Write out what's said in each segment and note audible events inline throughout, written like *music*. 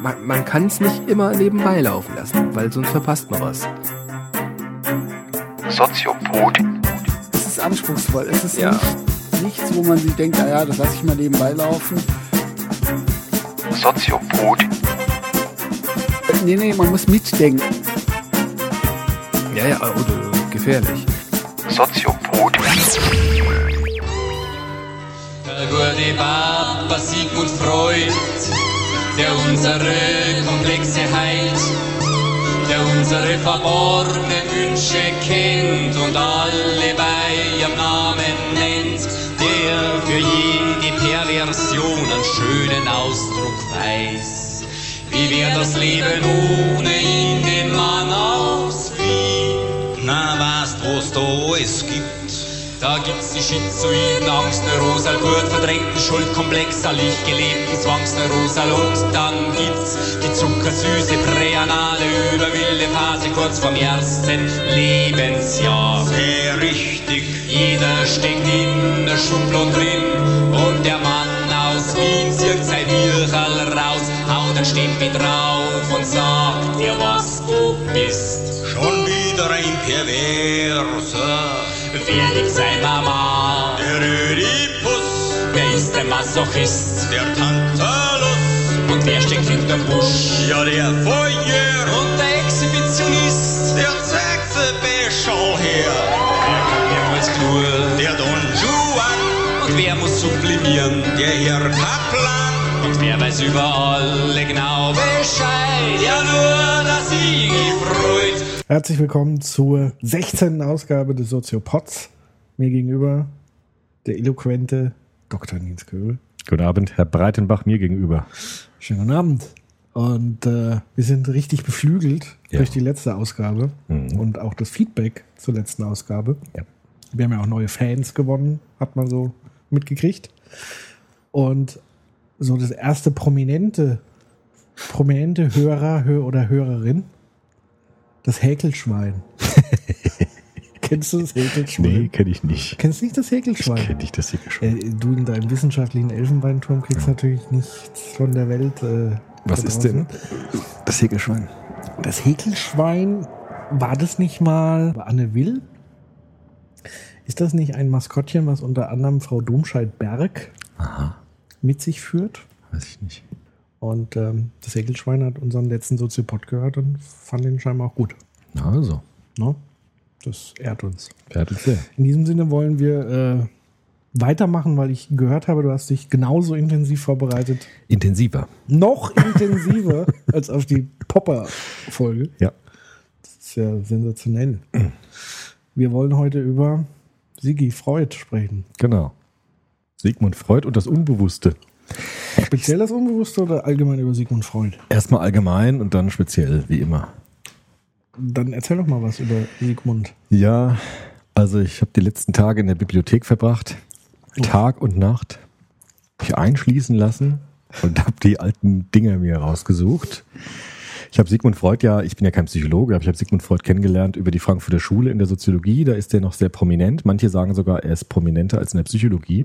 Man, man kann es nicht immer nebenbei laufen lassen, weil sonst verpasst man was. Soziopod. Es ist anspruchsvoll. Es ist Ja. nicht, nichts, wo man sich denkt, ah ja, das lasse ich mal nebenbei laufen. Soziopod. Nee, nee, man muss mitdenken. Ja, ja, oder gefährlich. Soziopod. Der gute Papa Sigmund Freud, der unsere Komplexe heilt, der unsere verborgenen Wünsche kennt und alle bei ihrem Namen nennt, der für jede Perversion einen schönen Ausdruck weiß. Wie wäre das Leben ohne ihn, den Mann aus Wien? Na, weißt, was da alles. Da gibt's die schizoiden Angstneurosal, gut verdrängten Schuldkomplex, allig gelebten Zwangsneurosal und dann gibt's die zuckersüße präanale überwilde Phase kurz vorm ersten Lebensjahr. Sehr richtig. Jeder steckt in der Schublade drin und der Mann aus Wien zieht sein Wirchal raus, haut ein Stempel drauf und sagt dir, was du bist. Schon wieder ein Perverser. Wer liegt sein Mama? Der Ödipus, Wer ist der Masochist? der Tantalus, Und wer steckt hinterm Busch? ja der Feuer Und der Exhibitionist? der Sechse schau her. Wer muss klur? Der Don Juan, Und wer muss sublimieren? der Herr Kaplan, Und wer weiß über alle genau Bescheid? Ja, nur, ich. Herzlich willkommen zur 16. Ausgabe des Soziopods. Mir gegenüber der eloquente Dr. Nils Köbel. Guten Abend, Herr Breitenbach, mir gegenüber. Schönen guten Abend. Und äh, wir sind richtig beflügelt Ja. durch die letzte Ausgabe Mhm. und auch das Feedback zur letzten Ausgabe. Ja. Wir haben ja auch neue Fans gewonnen, hat man so mitgekriegt. Und so das erste prominente, prominente Hörer Hör oder Hörerin, das Häkelschwein. *laughs* Kennst du das Häkelschwein? Nee, kenne ich nicht. Kennst du nicht das Häkelschwein? Ich kenne nicht das hier schon. Äh, du in deinem wissenschaftlichen Elfenbeinturm kriegst natürlich nichts von der Welt. Äh, Was ist denn das Häkelschwein? Das Häkelschwein, war das nicht mal Anne Will? Ist das nicht ein Maskottchen, was unter anderem Frau Domscheit-Berg Aha, mit sich führt? weiß ich nicht. Und ähm, das Häkelschwein hat unseren letzten Soziopod gehört und fand ihn scheinbar auch gut. Na also, Ne? Das ehrt uns. fertig sehr. In diesem Sinne wollen wir äh, weitermachen, weil ich gehört habe, du hast dich genauso intensiv vorbereitet Intensiver. noch intensiver *laughs* als auf die Popper-Folge. Ja. Das ist ja sensationell. Wir wollen heute über Sigi Freud sprechen. Genau. Sigmund Freud und das Unbewusste. Speziell das Unbewusste oder allgemein über Sigmund Freud? Erstmal allgemein und dann speziell, wie immer. Dann erzähl doch mal was über Sigmund. Ja, also ich habe die letzten Tage in der Bibliothek verbracht. Tag und Nacht. Mich einschließen lassen und habe die alten Dinger mir rausgesucht. Ich habe Sigmund Freud ja, ich bin ja kein Psychologe, aber ich habe Sigmund Freud kennengelernt über die Frankfurter Schule in der Soziologie. Da ist er noch sehr prominent. Manche sagen sogar, er ist prominenter als in der Psychologie,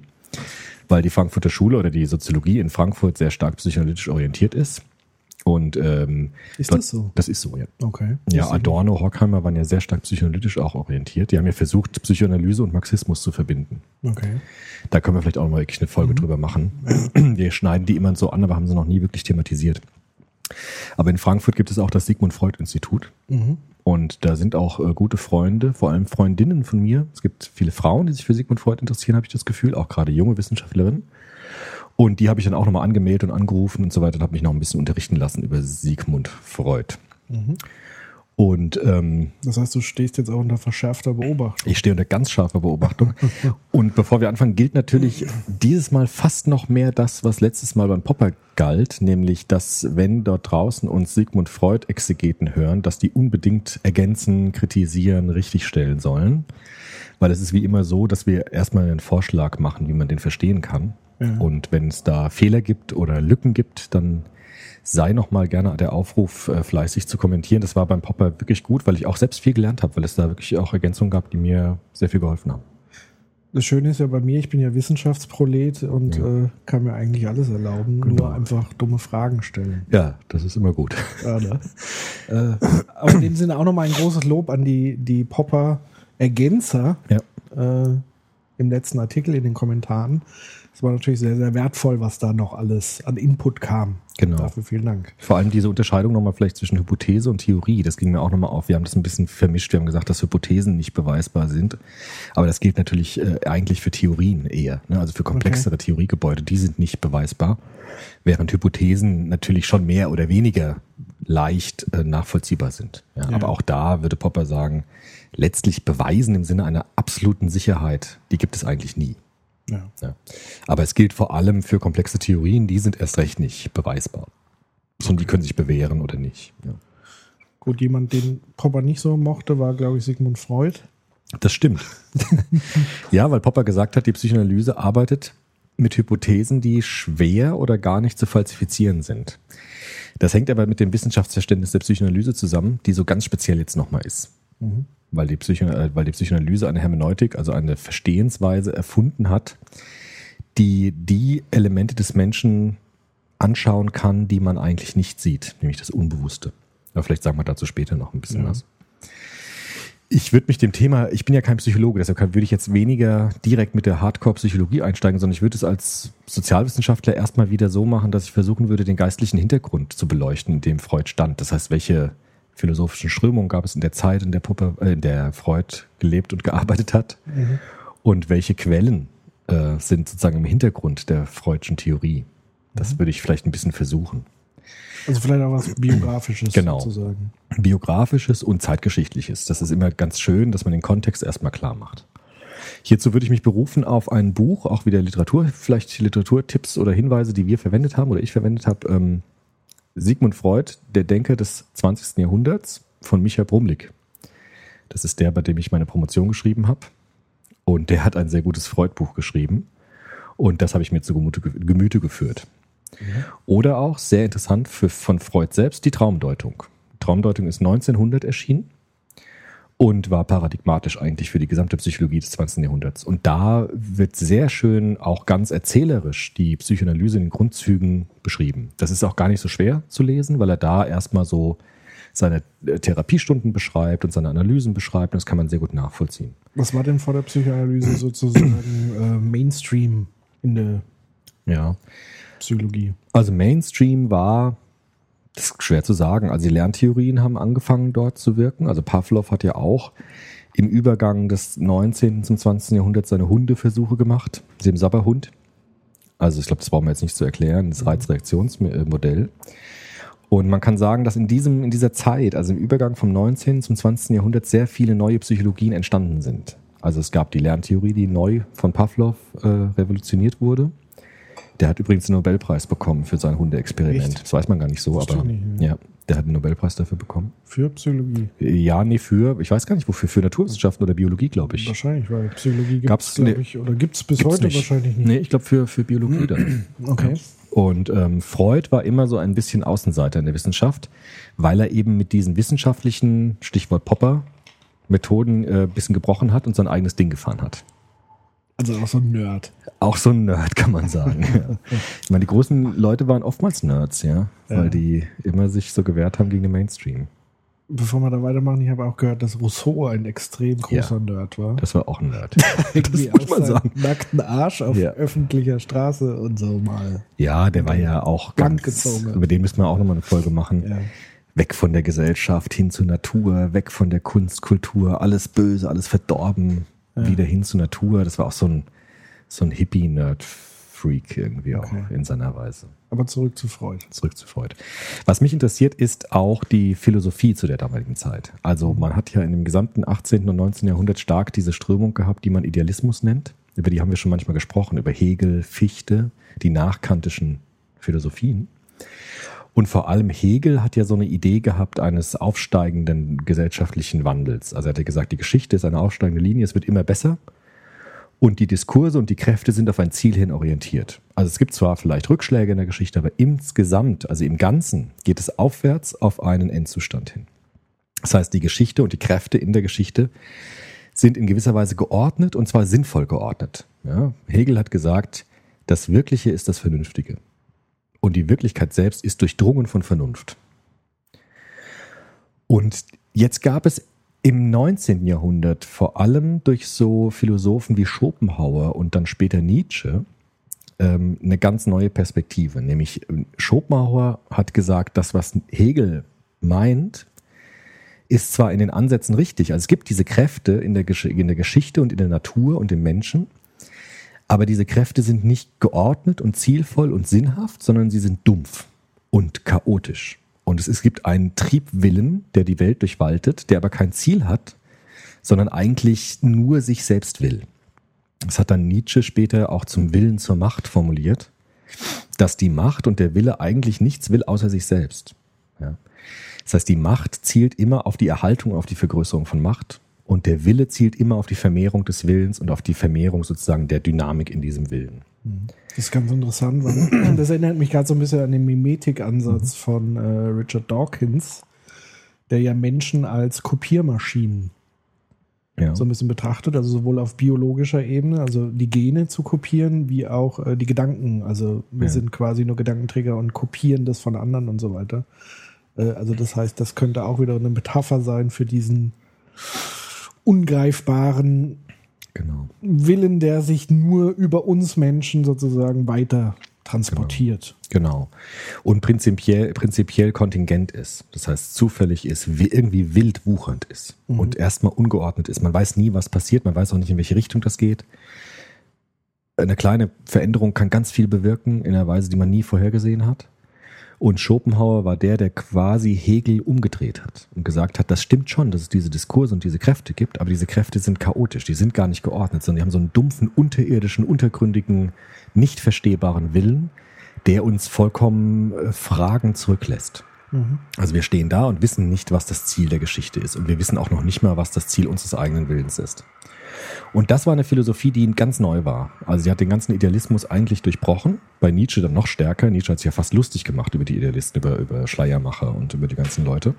weil die Frankfurter Schule oder die Soziologie in Frankfurt sehr stark psychoanalytisch orientiert ist. Und ähm, Ist dort- das so? Das ist so, ja. Okay. Ja, Adorno, Horkheimer waren ja sehr stark psychoanalytisch auch orientiert. Die haben ja versucht, Psychoanalyse und Marxismus zu verbinden. Okay. Da können wir vielleicht auch mal wirklich eine Folge drüber machen. Wir schneiden die immer so an, aber haben sie noch nie wirklich thematisiert. Aber in Frankfurt gibt es auch das Sigmund Freud Institut. Und da sind auch äh, gute Freunde, vor allem Freundinnen von mir. Es gibt viele Frauen, die sich für Sigmund Freud interessieren, habe ich das Gefühl, auch gerade junge Wissenschaftlerinnen. Und die habe ich dann auch nochmal angemeldet und angerufen und so weiter und habe mich noch ein bisschen unterrichten lassen über Sigmund Freud. Und ähm, Das heißt, du stehst jetzt auch unter verschärfter Beobachtung. ich stehe unter ganz scharfer Beobachtung. *laughs* Und bevor wir anfangen, gilt natürlich dieses Mal fast noch mehr das, was letztes Mal beim Popper galt, nämlich, dass wenn dort draußen uns Sigmund Freud Exegeten hören, dass die unbedingt ergänzen, kritisieren, richtigstellen sollen. Weil es ist wie immer so, dass wir erstmal einen Vorschlag machen, wie man den verstehen kann. Ja. Und wenn es da Fehler gibt oder Lücken gibt, dann sei noch mal gerne der Aufruf, äh, fleißig zu kommentieren. Das war beim Popper wirklich gut, weil ich auch selbst viel gelernt habe, weil es da wirklich auch Ergänzungen gab, die mir sehr viel geholfen haben. Das Schöne ist ja bei mir, ich bin ja Wissenschaftsprolet und äh, kann mir eigentlich alles erlauben, Genau. nur einfach dumme Fragen stellen. Ja, das ist immer gut. Ja, ne? äh, aber in dem Sinne auch nochmal ein großes Lob an die, die Popper-Ergänzer Ja. äh, im letzten Artikel in den Kommentaren. Es war natürlich sehr, sehr wertvoll, was da noch alles an Input kam. Genau. Dafür vielen Dank. Vor allem diese Unterscheidung nochmal vielleicht zwischen Hypothese und Theorie, das ging mir auch nochmal auf. Wir haben das ein bisschen vermischt. Wir haben gesagt, dass Hypothesen nicht beweisbar sind. Aber das gilt natürlich äh, eigentlich für Theorien eher. Ne? Also für komplexere Theoriegebäude, die sind nicht beweisbar. Während Hypothesen natürlich schon mehr oder weniger leicht äh, nachvollziehbar sind. Ja, Ja. Aber auch da würde Popper sagen, letztlich beweisen im Sinne einer absoluten Sicherheit, die gibt es eigentlich nie. Ja. Ja. Aber es gilt vor allem für komplexe Theorien, die sind erst recht nicht beweisbar. Sondern die können sich bewähren oder nicht. Ja. Gut, jemand, den Popper nicht so mochte, war, glaube ich, Sigmund Freud. Das stimmt. *laughs* ja, weil Popper gesagt hat, die Psychoanalyse arbeitet mit Hypothesen, die schwer oder gar nicht zu falsifizieren sind. Das hängt aber mit dem Wissenschaftsverständnis der Psychoanalyse zusammen, die so ganz speziell jetzt nochmal ist. Weil, die Psycho äh, weil die Psychoanalyse eine Hermeneutik, also eine Verstehensweise erfunden hat, die die Elemente des Menschen anschauen kann, die man eigentlich nicht sieht, nämlich das Unbewusste. Aber vielleicht sagen wir dazu später noch ein bisschen Ja. was. Ich würde mich dem Thema, ich bin ja kein Psychologe, deshalb würde ich jetzt weniger direkt mit der Hardcore-Psychologie einsteigen, sondern ich würde es als Sozialwissenschaftler erstmal wieder so machen, dass ich versuchen würde, den geistlichen Hintergrund zu beleuchten, in dem Freud stand. Das heißt, welche philosophischen Strömungen gab es in der Zeit, in der, Puppe, äh, in der Freud gelebt und gearbeitet hat und welche Quellen äh, sind sozusagen im Hintergrund der Freudschen Theorie. Das würde ich vielleicht ein bisschen versuchen. Also vielleicht auch was Biografisches Genau. sozusagen. biografisches und zeitgeschichtliches. Das ist immer ganz schön, dass man den Kontext erstmal klar macht. Hierzu würde ich mich berufen auf ein Buch, auch wieder Literatur, vielleicht Literaturtipps oder Hinweise, die wir verwendet haben oder ich verwendet habe. Ähm, Sigmund Freud, der Denker des 20. Jahrhunderts von Michael Brumlik. Das ist der, bei dem ich meine Promotion geschrieben habe. Und der hat ein sehr gutes Freud-Buch geschrieben. Und das habe ich mir zu Gemüte, geführt. Oder auch, sehr interessant für, von Freud selbst, die Traumdeutung. Traumdeutung ist 1900 erschienen und war paradigmatisch eigentlich für die gesamte Psychologie des 20. Jahrhunderts. Und da wird sehr schön auch ganz erzählerisch die Psychoanalyse in den Grundzügen beschrieben. Das ist auch gar nicht so schwer zu lesen, weil er da erstmal so seine äh, Therapiestunden beschreibt und seine Analysen beschreibt. Und das kann man sehr gut nachvollziehen. Was war denn vor der Psychoanalyse *clears throat* sozusagen äh, Mainstream in der Ja. Psychologie? Also Mainstream war, das ist schwer zu sagen. Also die Lerntheorien haben angefangen dort zu wirken. Also Pavlov hat ja auch im Übergang des 19. zum 20. Jahrhunderts seine Hundeversuche gemacht, dem Sabberhund. Also ich glaube, das brauchen wir jetzt nicht zu erklären, das Reizreaktionsmodell. Und man kann sagen, dass in diesem, in dieser Zeit, also im Übergang vom 19. zum 20. Jahrhundert, sehr viele neue Psychologien entstanden sind. Also es gab die Lerntheorie, die neu von Pavlov äh, revolutioniert wurde. Der hat übrigens den Nobelpreis bekommen für sein Hundeexperiment. Echt? Das weiß man gar nicht so, Wusste aber ich nicht, ja. ja, der hat den Nobelpreis dafür bekommen. Für Psychologie. Ja, nee, für, ich weiß gar nicht wofür, für Naturwissenschaften oder Biologie, glaube ich. Wahrscheinlich, weil Psychologie gibt es, glaube ich, oder gibt es bis heute nicht. wahrscheinlich nicht. Nee, ich glaube für, für Biologie dann. *clears throat* Okay. Und ähm, Freud war immer so ein bisschen Außenseiter in der Wissenschaft, weil er eben mit diesen wissenschaftlichen, Stichwort Popper, Methoden äh, ein bisschen gebrochen hat und sein eigenes Ding gefahren hat. Also auch so ein Nerd. Auch so ein Nerd, kann man sagen. ja. *laughs* Ich meine, die großen Leute waren oftmals Nerds, ja, Ja. weil die immer sich so gewehrt haben gegen den Mainstream. Bevor wir da weitermachen, ich habe auch gehört, dass Rousseau ein extrem großer Ja. Nerd war. Das war auch ein Nerd. *laughs* Irgendwie muss man sagen. Nackten Arsch auf Ja. öffentlicher Straße und so mal. Ja, der war ja auch ganz, gezogen. über den müssen wir auch nochmal eine Folge machen. Ja. Weg von der Gesellschaft hin zur Natur, weg von der Kunst, Kultur, alles böse, alles verdorben, wieder hin zur Natur. Das war auch so ein, so ein Hippie-Nerd-Freak irgendwie auch Okay. in seiner Weise. Aber zurück zu Freud. Zurück zu Freud. Was mich interessiert, ist auch die Philosophie zu der damaligen Zeit. Also man hat ja in dem gesamten 18. und 19. Jahrhundert stark diese Strömung gehabt, die man Idealismus nennt. Über die haben wir schon manchmal gesprochen, über Hegel, Fichte, die nachkantischen Philosophien. Und vor allem Hegel hat ja so eine Idee gehabt eines aufsteigenden gesellschaftlichen Wandels. Also er hat ja gesagt, die Geschichte ist eine aufsteigende Linie, es wird immer besser. Und die Diskurse und die Kräfte sind auf ein Ziel hin orientiert. Also es gibt zwar vielleicht Rückschläge in der Geschichte, aber insgesamt, also im Ganzen, geht es aufwärts auf einen Endzustand hin. Das heißt, die Geschichte und die Kräfte in der Geschichte sind in gewisser Weise geordnet und zwar sinnvoll geordnet. Ja? Hegel hat gesagt, das Wirkliche ist das Vernünftige. Und die Wirklichkeit selbst ist durchdrungen von Vernunft. Und jetzt gab es im 19. Jahrhundert vor allem durch so Philosophen wie Schopenhauer und dann später Nietzsche ähm, eine ganz neue Perspektive. Nämlich äh, Schopenhauer hat gesagt, das, was Hegel meint, ist zwar in den Ansätzen richtig. Also es gibt diese Kräfte in der, Gesch in der Geschichte und in der Natur und im Menschen, aber diese Kräfte sind nicht geordnet und zielvoll und sinnhaft, sondern sie sind dumpf und chaotisch. Und es, gibt einen Triebwillen, der die Welt durchwaltet, der aber kein Ziel hat, sondern eigentlich nur sich selbst will. Das hat dann Nietzsche später auch zum Willen zur Macht formuliert, dass die Macht und der Wille eigentlich nichts will außer sich selbst. Ja. Das heißt, die Macht zielt immer auf die Erhaltung, auf die Vergrößerung von Macht und der Wille zielt immer auf die Vermehrung des Willens und auf die Vermehrung sozusagen der Dynamik in diesem Willen. Das ist ganz interessant, weil *clears throat* das erinnert mich gerade so ein bisschen an den Mimetikansatz Mhm. von äh, Richard Dawkins, der ja Menschen als Kopiermaschinen Ja. so ein bisschen betrachtet, also sowohl auf biologischer Ebene, also die Gene zu kopieren, wie auch äh, die Gedanken. Also wir Ja. sind quasi nur Gedankenträger und kopieren das von anderen und so weiter. Äh, also das heißt, das könnte auch wieder eine Metapher sein für diesen ungreifbaren Genau. Willen, der sich nur über uns Menschen sozusagen weiter transportiert. Genau. Und prinzipiell, prinzipiell kontingent ist. Das heißt, zufällig ist, wie irgendwie wild wuchernd ist und erstmal ungeordnet ist. Man weiß nie, was passiert. Man weiß auch nicht, in welche Richtung das geht. Eine kleine Veränderung kann ganz viel bewirken in einer Weise, die man nie vorhergesehen hat. Und Schopenhauer war der, der quasi Hegel umgedreht hat und gesagt hat, das stimmt schon, dass es diese Diskurse und diese Kräfte gibt, aber diese Kräfte sind chaotisch, die sind gar nicht geordnet, sondern die haben so einen dumpfen, unterirdischen, untergründigen, nicht verstehbaren Willen, der uns vollkommen äh, Fragen zurücklässt. Also wir stehen da und wissen nicht, was das Ziel der Geschichte ist. Und wir wissen auch noch nicht mal, was das Ziel unseres eigenen Willens ist. Und das war eine Philosophie, die ganz neu war. Also sie hat den ganzen Idealismus eigentlich durchbrochen. Bei Nietzsche dann noch stärker. Nietzsche hat sich ja fast lustig gemacht über die Idealisten, über, über Schleiermacher und über die ganzen Leute.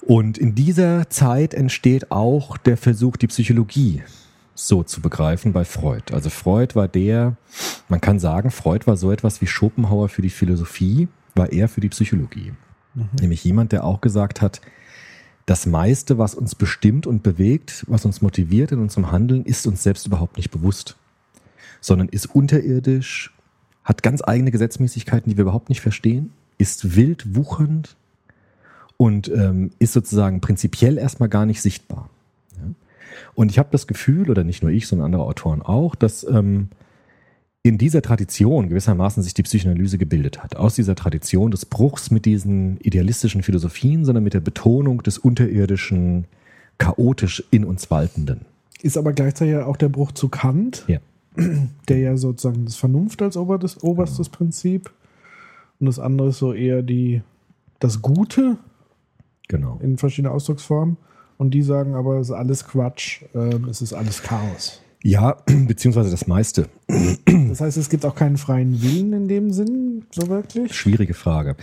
Und in dieser Zeit entsteht auch der Versuch, die Psychologie so zu begreifen bei Freud. Also Freud war der, man kann sagen, Freud war so etwas wie Schopenhauer für die Philosophie, war er für die Psychologie. Nämlich jemand, der auch gesagt hat, das meiste, was uns bestimmt und bewegt, was uns motiviert in unserem Handeln, ist uns selbst überhaupt nicht bewusst, sondern ist unterirdisch, hat ganz eigene Gesetzmäßigkeiten, die wir überhaupt nicht verstehen, ist wild wuchernd und ähm, ist sozusagen prinzipiell erstmal gar nicht sichtbar. Und ich habe das Gefühl, oder nicht nur ich, sondern andere Autoren auch, dass ähm, in dieser Tradition gewissermaßen sich die Psychoanalyse gebildet hat. Aus dieser Tradition des Bruchs mit diesen idealistischen Philosophien, sondern mit der Betonung des unterirdischen, chaotisch in uns Waltenden. Ist aber gleichzeitig auch der Bruch zu Kant, Ja. der ja sozusagen das Vernunft als oberstes, oberstes Prinzip und das andere ist so eher die, das Gute Genau. in verschiedenen Ausdrucksformen. Und die sagen aber, es ist alles Quatsch, ähm, es ist alles Chaos. Ja, *clears throat* beziehungsweise das meiste. *clears throat* Das heißt, es gibt auch keinen freien Willen in dem Sinn, so wirklich. Schwierige Frage.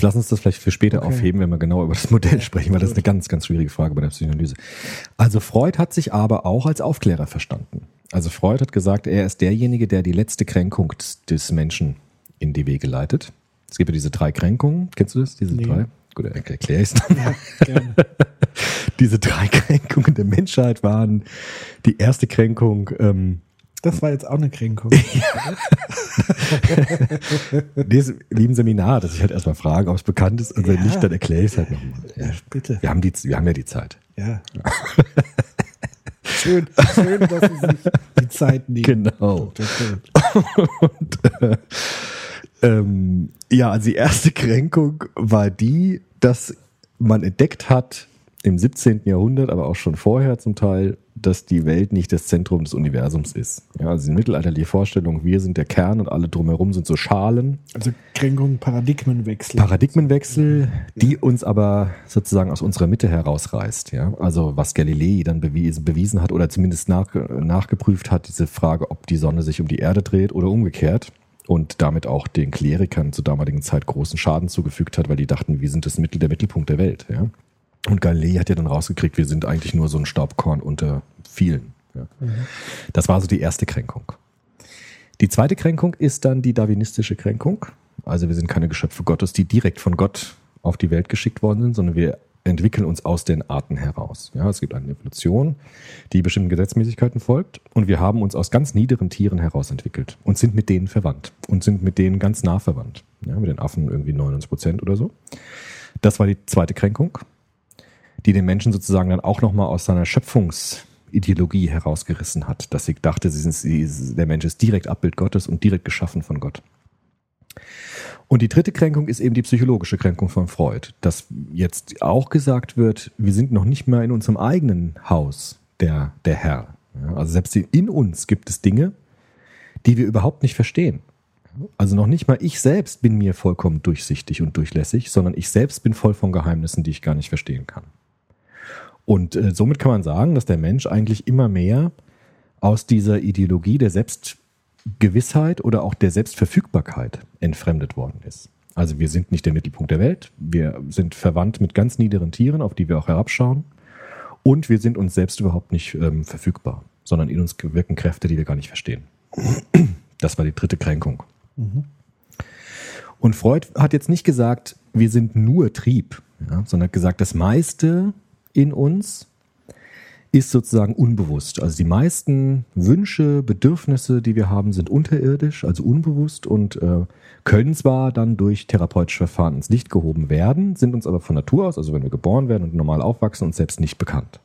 Lass uns das vielleicht für später Okay. aufheben, wenn wir genauer über das Modell sprechen, weil das ist eine ganz, ganz schwierige Frage bei der Psychoanalyse. Also Freud hat sich aber auch als Aufklärer verstanden. Also Freud hat gesagt, er ist derjenige, der die letzte Kränkung des, des Menschen in die Wege leitet. Es gibt ja diese drei Kränkungen. Kennst du das? Diese Nee. drei? Gut, erkläre ich es dann. Ja. *laughs* Diese drei Kränkungen der Menschheit waren die erste Kränkung, ähm, Das war jetzt auch eine Kränkung. *laughs* dieses lieben Seminar, dass ich halt erstmal frage, ob es bekannt ist, und wenn Ja. nicht, dann erkläre ich es halt nochmal. Ja, bitte. Wir haben, die, wir haben ja die Zeit. Ja. *laughs* schön, schön, dass Sie sich die Zeit nehmen. Genau. Und, äh, ähm, ja, also die erste *laughs* Kränkung war die, dass man entdeckt hat im 17. Jahrhundert, aber auch schon vorher zum Teil, dass die Welt nicht das Zentrum des Universums ist. Ja, also die mittelalterliche Vorstellung, wir sind der Kern und alle drumherum sind so Schalen. Also Kränkung, Paradigmenwechsel. Paradigmenwechsel, die uns aber sozusagen aus unserer Mitte herausreißt. Ja? Also was Galilei dann bewiesen, bewiesen hat oder zumindest nach, nachgeprüft hat, diese Frage, ob die Sonne sich um die Erde dreht oder umgekehrt. Und damit auch den Klerikern zur damaligen Zeit großen Schaden zugefügt hat, weil die dachten, wir sind das Mittel, der Mittelpunkt der Welt. Ja? Und Galilei hat ja dann rausgekriegt, wir sind eigentlich nur so ein Staubkorn unter vielen. Ja. Das war so die erste Kränkung. Die zweite Kränkung ist dann die darwinistische Kränkung. Also wir sind keine Geschöpfe Gottes, die direkt von Gott auf die Welt geschickt worden sind, sondern wir entwickeln uns aus den Arten heraus. Ja, es gibt eine Evolution, die bestimmten Gesetzmäßigkeiten folgt und wir haben uns aus ganz niederen Tieren heraus entwickelt und sind mit denen verwandt und sind mit denen ganz nah verwandt. Ja, mit den Affen irgendwie 99 Prozent oder so. Das war die zweite Kränkung, die den Menschen sozusagen dann auch nochmal aus seiner Schöpfungsideologie herausgerissen hat, dass sie dachte, sie sind, sie, der Mensch ist direkt Abbild Gottes und direkt geschaffen von Gott. Und die dritte Kränkung ist eben die psychologische Kränkung von Freud, dass jetzt auch gesagt wird, wir sind noch nicht mal in unserem eigenen Haus der, der Herr. Also selbst in uns gibt es Dinge, die wir überhaupt nicht verstehen. Also noch nicht mal ich selbst bin mir vollkommen durchsichtig und durchlässig, sondern ich selbst bin voll von Geheimnissen, die ich gar nicht verstehen kann. Und äh, somit kann man sagen, dass der Mensch eigentlich immer mehr aus dieser Ideologie der Selbstgewissheit oder auch der Selbstverfügbarkeit entfremdet worden ist. Also wir sind nicht der Mittelpunkt der Welt, wir sind verwandt mit ganz niederen Tieren, auf die wir auch herabschauen, und wir sind uns selbst überhaupt nicht ähm, verfügbar, sondern in uns wirken Kräfte, die wir gar nicht verstehen. Das war die dritte Kränkung. Und Freud hat jetzt nicht gesagt, wir sind nur Trieb, ja, sondern hat gesagt, das meiste in uns ist sozusagen unbewusst. Also die meisten Wünsche, Bedürfnisse, die wir haben, sind unterirdisch, also unbewusst und äh, können zwar dann durch therapeutische Verfahren ins Licht gehoben werden, sind uns aber von Natur aus, also wenn wir geboren werden und normal aufwachsen, uns selbst nicht bekannt.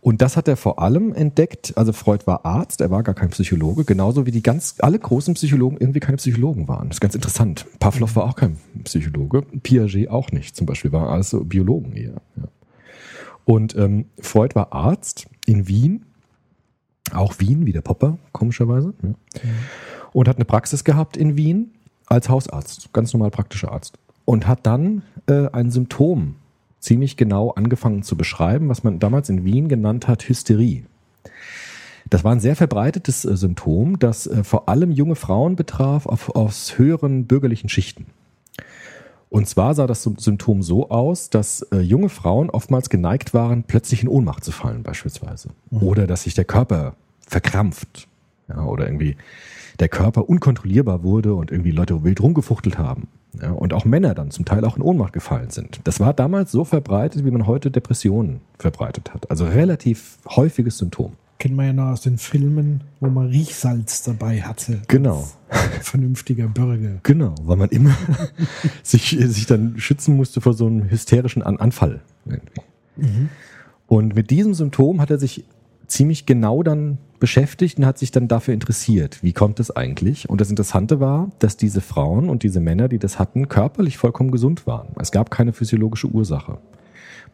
Und das hat er vor allem entdeckt. Also Freud war Arzt, er war gar kein Psychologe, genauso wie die ganz alle großen Psychologen irgendwie keine Psychologen waren. Das ist ganz interessant. Pavlov war auch kein Psychologe, Piaget auch nicht. Zum Beispiel waren alles so Biologen eher. Ja. Und ähm, Freud war Arzt in Wien, auch Wien, wie der Popper, komischerweise. Ja. Und hat eine Praxis gehabt in Wien als Hausarzt, ganz normal praktischer Arzt. Und hat dann äh, ein Symptom ziemlich genau angefangen zu beschreiben, was man damals in Wien genannt hat Hysterie. Das war ein sehr verbreitetes äh, Symptom, das äh, vor allem junge Frauen betraf auf, aus höheren bürgerlichen Schichten. Und zwar sah das Symptom so aus, dass äh, junge Frauen oftmals geneigt waren, plötzlich in Ohnmacht zu fallen, beispielsweise. Oder dass sich der Körper verkrampft. Ja, oder irgendwie der Körper unkontrollierbar wurde und irgendwie Leute wild rumgefuchtelt haben. Ja, und auch Männer dann zum Teil auch in Ohnmacht gefallen sind. Das war damals so verbreitet, wie man heute Depressionen verbreitet hat. Also relativ häufiges Symptom. Kennt man ja noch aus den Filmen, wo man Riechsalz dabei hatte. Genau. *laughs* Vernünftiger Bürger. Genau, weil man immer *laughs* sich, sich dann schützen musste vor so einem hysterischen An Anfall. Irgendwie. Und mit diesem Symptom hat er sich ziemlich genau dann beschäftigt und hat sich dann dafür interessiert. Wie kommt es eigentlich? Und das Interessante war, dass diese Frauen und diese Männer, die das hatten, körperlich vollkommen gesund waren. Es gab keine physiologische Ursache.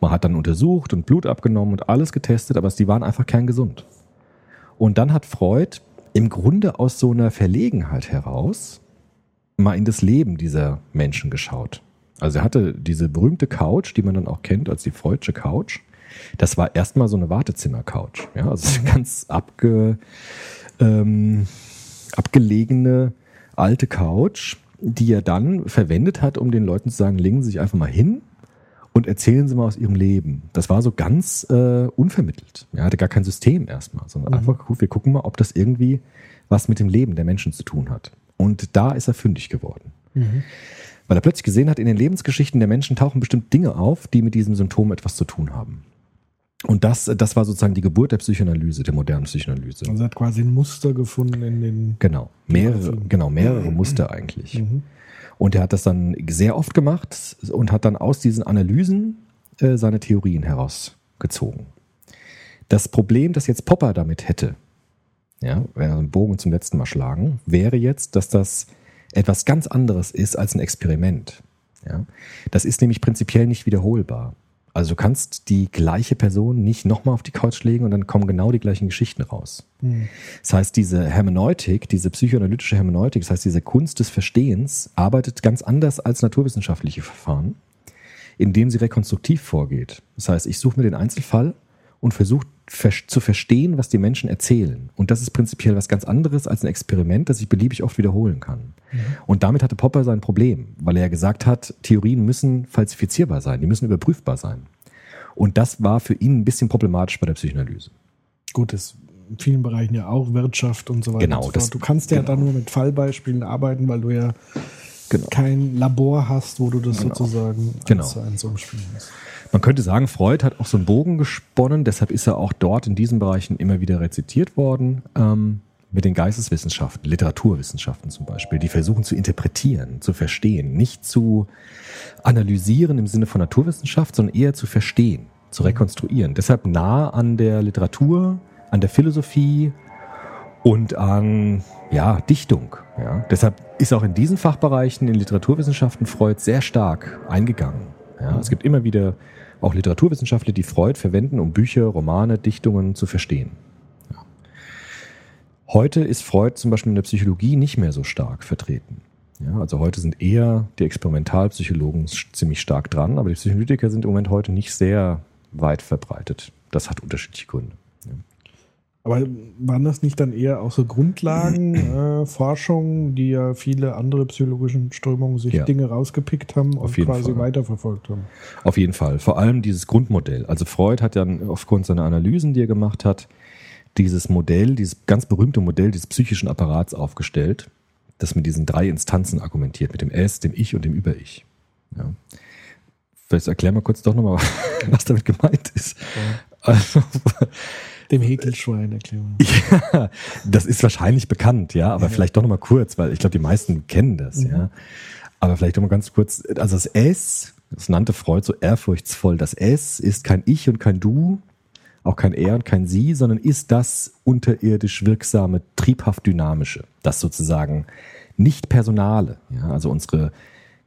Man hat dann untersucht und Blut abgenommen und alles getestet, aber die waren einfach kerngesund. Und dann hat Freud im Grunde aus so einer Verlegenheit heraus mal in das Leben dieser Menschen geschaut. Also er hatte diese berühmte Couch, die man dann auch kennt als die Freudsche Couch. Das war erstmal so eine Wartezimmer-Couch. Ja, also eine *laughs* ganz abge, ähm, abgelegene alte Couch, die er dann verwendet hat, um den Leuten zu sagen, legen Sie sich einfach mal hin und erzählen Sie mal aus Ihrem Leben. Das war so ganz äh, unvermittelt. Er hatte gar kein System erstmal, sondern einfach, gut, wir gucken mal, ob das irgendwie was mit dem Leben der Menschen zu tun hat. Und da ist er fündig geworden. Weil er plötzlich gesehen hat, in den Lebensgeschichten der Menschen tauchen bestimmt Dinge auf, die mit diesem Symptom etwas zu tun haben. Und das, das war sozusagen die Geburt der Psychoanalyse, der modernen Psychoanalyse. Also er hat quasi ein Muster gefunden in den. Genau, mehrere, genau, mehrere Muster eigentlich. Und er hat das dann sehr oft gemacht und hat dann aus diesen Analysen äh, seine Theorien herausgezogen. Das Problem, das jetzt Popper damit hätte, ja, wenn wir einen Bogen zum letzten Mal schlagen, wäre jetzt, dass das etwas ganz anderes ist als ein Experiment. Ja. Das ist nämlich prinzipiell nicht wiederholbar. Also du kannst die gleiche Person nicht nochmal auf die Couch legen und dann kommen genau die gleichen Geschichten raus. Das heißt, diese Hermeneutik, diese psychoanalytische Hermeneutik, das heißt, diese Kunst des Verstehens arbeitet ganz anders als naturwissenschaftliche Verfahren, indem sie rekonstruktiv vorgeht. Das heißt, ich suche mir den Einzelfall und versucht ver- zu verstehen, was die Menschen erzählen. Und das ist prinzipiell was ganz anderes als ein Experiment, das ich beliebig oft wiederholen kann. Und damit hatte Popper sein Problem, weil er ja gesagt hat, Theorien müssen falsifizierbar sein, die müssen überprüfbar sein. Und das war für ihn ein bisschen problematisch bei der Psychoanalyse. Gut, das ist in vielen Bereichen ja auch Wirtschaft und so weiter. Genau, und so das- du kannst ja genau. dann nur mit Fallbeispielen arbeiten, weil du ja Genau. kein Labor hast, wo du das sozusagen Genau. eins zu eins umspielen musst. Man könnte sagen, Freud hat auch so einen Bogen gesponnen, deshalb ist er auch dort in diesen Bereichen immer wieder rezitiert worden. Ähm, mit den Geisteswissenschaften, Literaturwissenschaften zum Beispiel, die versuchen zu interpretieren, zu verstehen, nicht zu analysieren im Sinne von Naturwissenschaft, sondern eher zu verstehen, zu rekonstruieren. Deshalb nah an der Literatur, an der Philosophie und an ja, Dichtung. Ja. Deshalb ist auch in diesen Fachbereichen in Literaturwissenschaften Freud sehr stark eingegangen. Ja. Es gibt immer wieder auch Literaturwissenschaftler, die Freud verwenden, um Bücher, Romane, Dichtungen zu verstehen. Ja. Heute ist Freud zum Beispiel in der Psychologie nicht mehr so stark vertreten. Ja, also heute sind eher die Experimentalpsychologen ziemlich stark dran, aber die Psychoanalytiker sind im Moment heute nicht sehr weit verbreitet. Das hat unterschiedliche Gründe. Aber waren das nicht dann eher auch so Grundlagenforschungen, *clears throat* äh, die ja viele andere psychologische Strömungen sich Ja. Dinge rausgepickt haben und Auf jeden quasi Fall. weiterverfolgt haben? Auf jeden Fall. Vor allem dieses Grundmodell. Also Freud hat ja aufgrund seiner Analysen, die er gemacht hat, dieses Modell, dieses ganz berühmte Modell des psychischen Apparats aufgestellt, das mit diesen drei Instanzen argumentiert, mit dem Es, dem Ich und dem Über-Ich. Ja. Vielleicht erklär mal kurz doch nochmal, *laughs* was damit gemeint ist. Also, Dem Häkelschwein erklären. *laughs* ja, das ist wahrscheinlich bekannt, ja, aber vielleicht doch nochmal kurz, weil ich glaube, die meisten kennen das, ja. Aber vielleicht nochmal ganz kurz, also das S, das nannte Freud so ehrfurchtsvoll, das S ist kein Ich und kein Du, auch kein Er und kein Sie, sondern ist das unterirdisch wirksame, triebhaft dynamische, das sozusagen nicht personale, ja, also unsere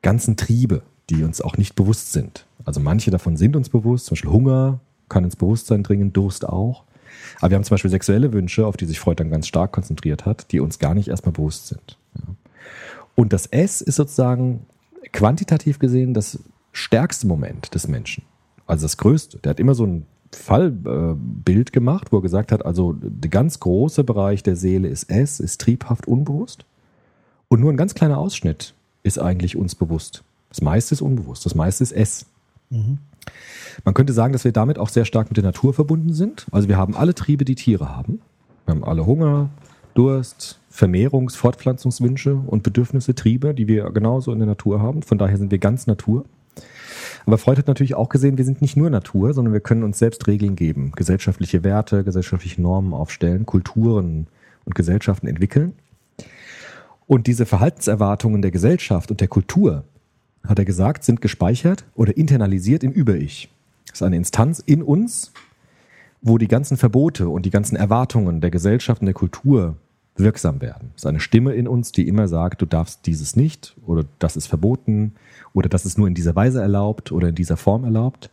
ganzen Triebe, die uns auch nicht bewusst sind. Also manche davon sind uns bewusst, zum Beispiel Hunger kann ins Bewusstsein dringen, Durst auch. Aber wir haben zum Beispiel sexuelle Wünsche, auf die sich Freud dann ganz stark konzentriert hat, die uns gar nicht erstmal bewusst sind. Und das S ist sozusagen quantitativ gesehen das stärkste Moment des Menschen. Also das größte. Der hat immer so ein Fallbild äh, gemacht, wo er gesagt hat, also der ganz große Bereich der Seele ist S, ist triebhaft unbewusst. Und nur ein ganz kleiner Ausschnitt ist eigentlich uns bewusst. Das meiste ist unbewusst, das meiste ist S. Man könnte sagen, dass wir damit auch sehr stark mit der Natur verbunden sind. Also wir haben alle Triebe, die Tiere haben. Wir haben alle Hunger, Durst, Vermehrungs-, Fortpflanzungswünsche und Bedürfnisse, Triebe, die wir genauso in der Natur haben. Von daher sind wir ganz Natur. Aber Freud hat natürlich auch gesehen, wir sind nicht nur Natur, sondern wir können uns selbst Regeln geben, gesellschaftliche Werte, gesellschaftliche Normen aufstellen, Kulturen und Gesellschaften entwickeln. Und diese Verhaltenserwartungen der Gesellschaft und der Kultur, hat er gesagt, sind gespeichert oder internalisiert im Über-Ich. Das ist eine Instanz in uns, wo die ganzen Verbote und die ganzen Erwartungen der Gesellschaft und der Kultur wirksam werden. Es ist eine Stimme in uns, die immer sagt, du darfst dieses nicht oder das ist verboten oder das ist nur in dieser Weise erlaubt oder in dieser Form erlaubt.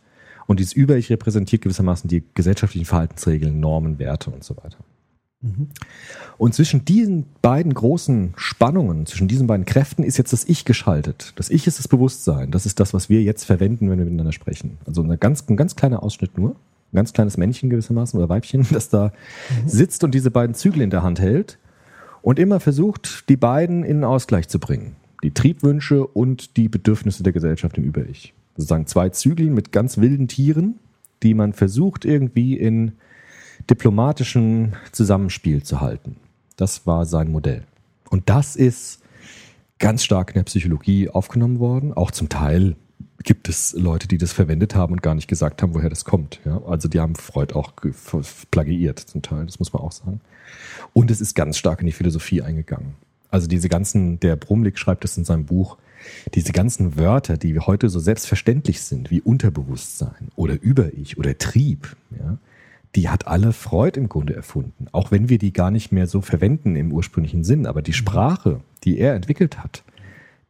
Und dieses Über-Ich repräsentiert gewissermaßen die gesellschaftlichen Verhaltensregeln, Normen, Werte und so weiter. Und zwischen diesen beiden großen Spannungen, zwischen diesen beiden Kräften ist jetzt das Ich geschaltet. Das Ich ist das Bewusstsein. Das ist das, was wir jetzt verwenden, wenn wir miteinander sprechen. Also eine ganz, ein ganz kleiner Ausschnitt nur. Ein ganz kleines Männchen gewissermaßen oder Weibchen, *laughs* das da sitzt und diese beiden Zügel in der Hand hält und immer versucht, die beiden in Ausgleich zu bringen. Die Triebwünsche und die Bedürfnisse der Gesellschaft im Über-Ich. Sozusagen zwei Zügel mit ganz wilden Tieren, die man versucht irgendwie in diplomatischen Zusammenspiel zu halten. Das war sein Modell. Und das ist ganz stark in der Psychologie aufgenommen worden. Auch zum Teil gibt es Leute, die das verwendet haben und gar nicht gesagt haben, woher das kommt. Ja, also die haben Freud auch plagiiert zum Teil, das muss man auch sagen. Und es ist ganz stark in die Philosophie eingegangen. Also diese ganzen, der Brumlik schreibt es in seinem Buch, diese ganzen Wörter, die heute so selbstverständlich sind, wie Unterbewusstsein oder Über-Ich oder Trieb, ja, die hat alle Freud im Grunde erfunden. Auch wenn wir die gar nicht mehr so verwenden im ursprünglichen Sinn. Aber die Sprache, die er entwickelt hat,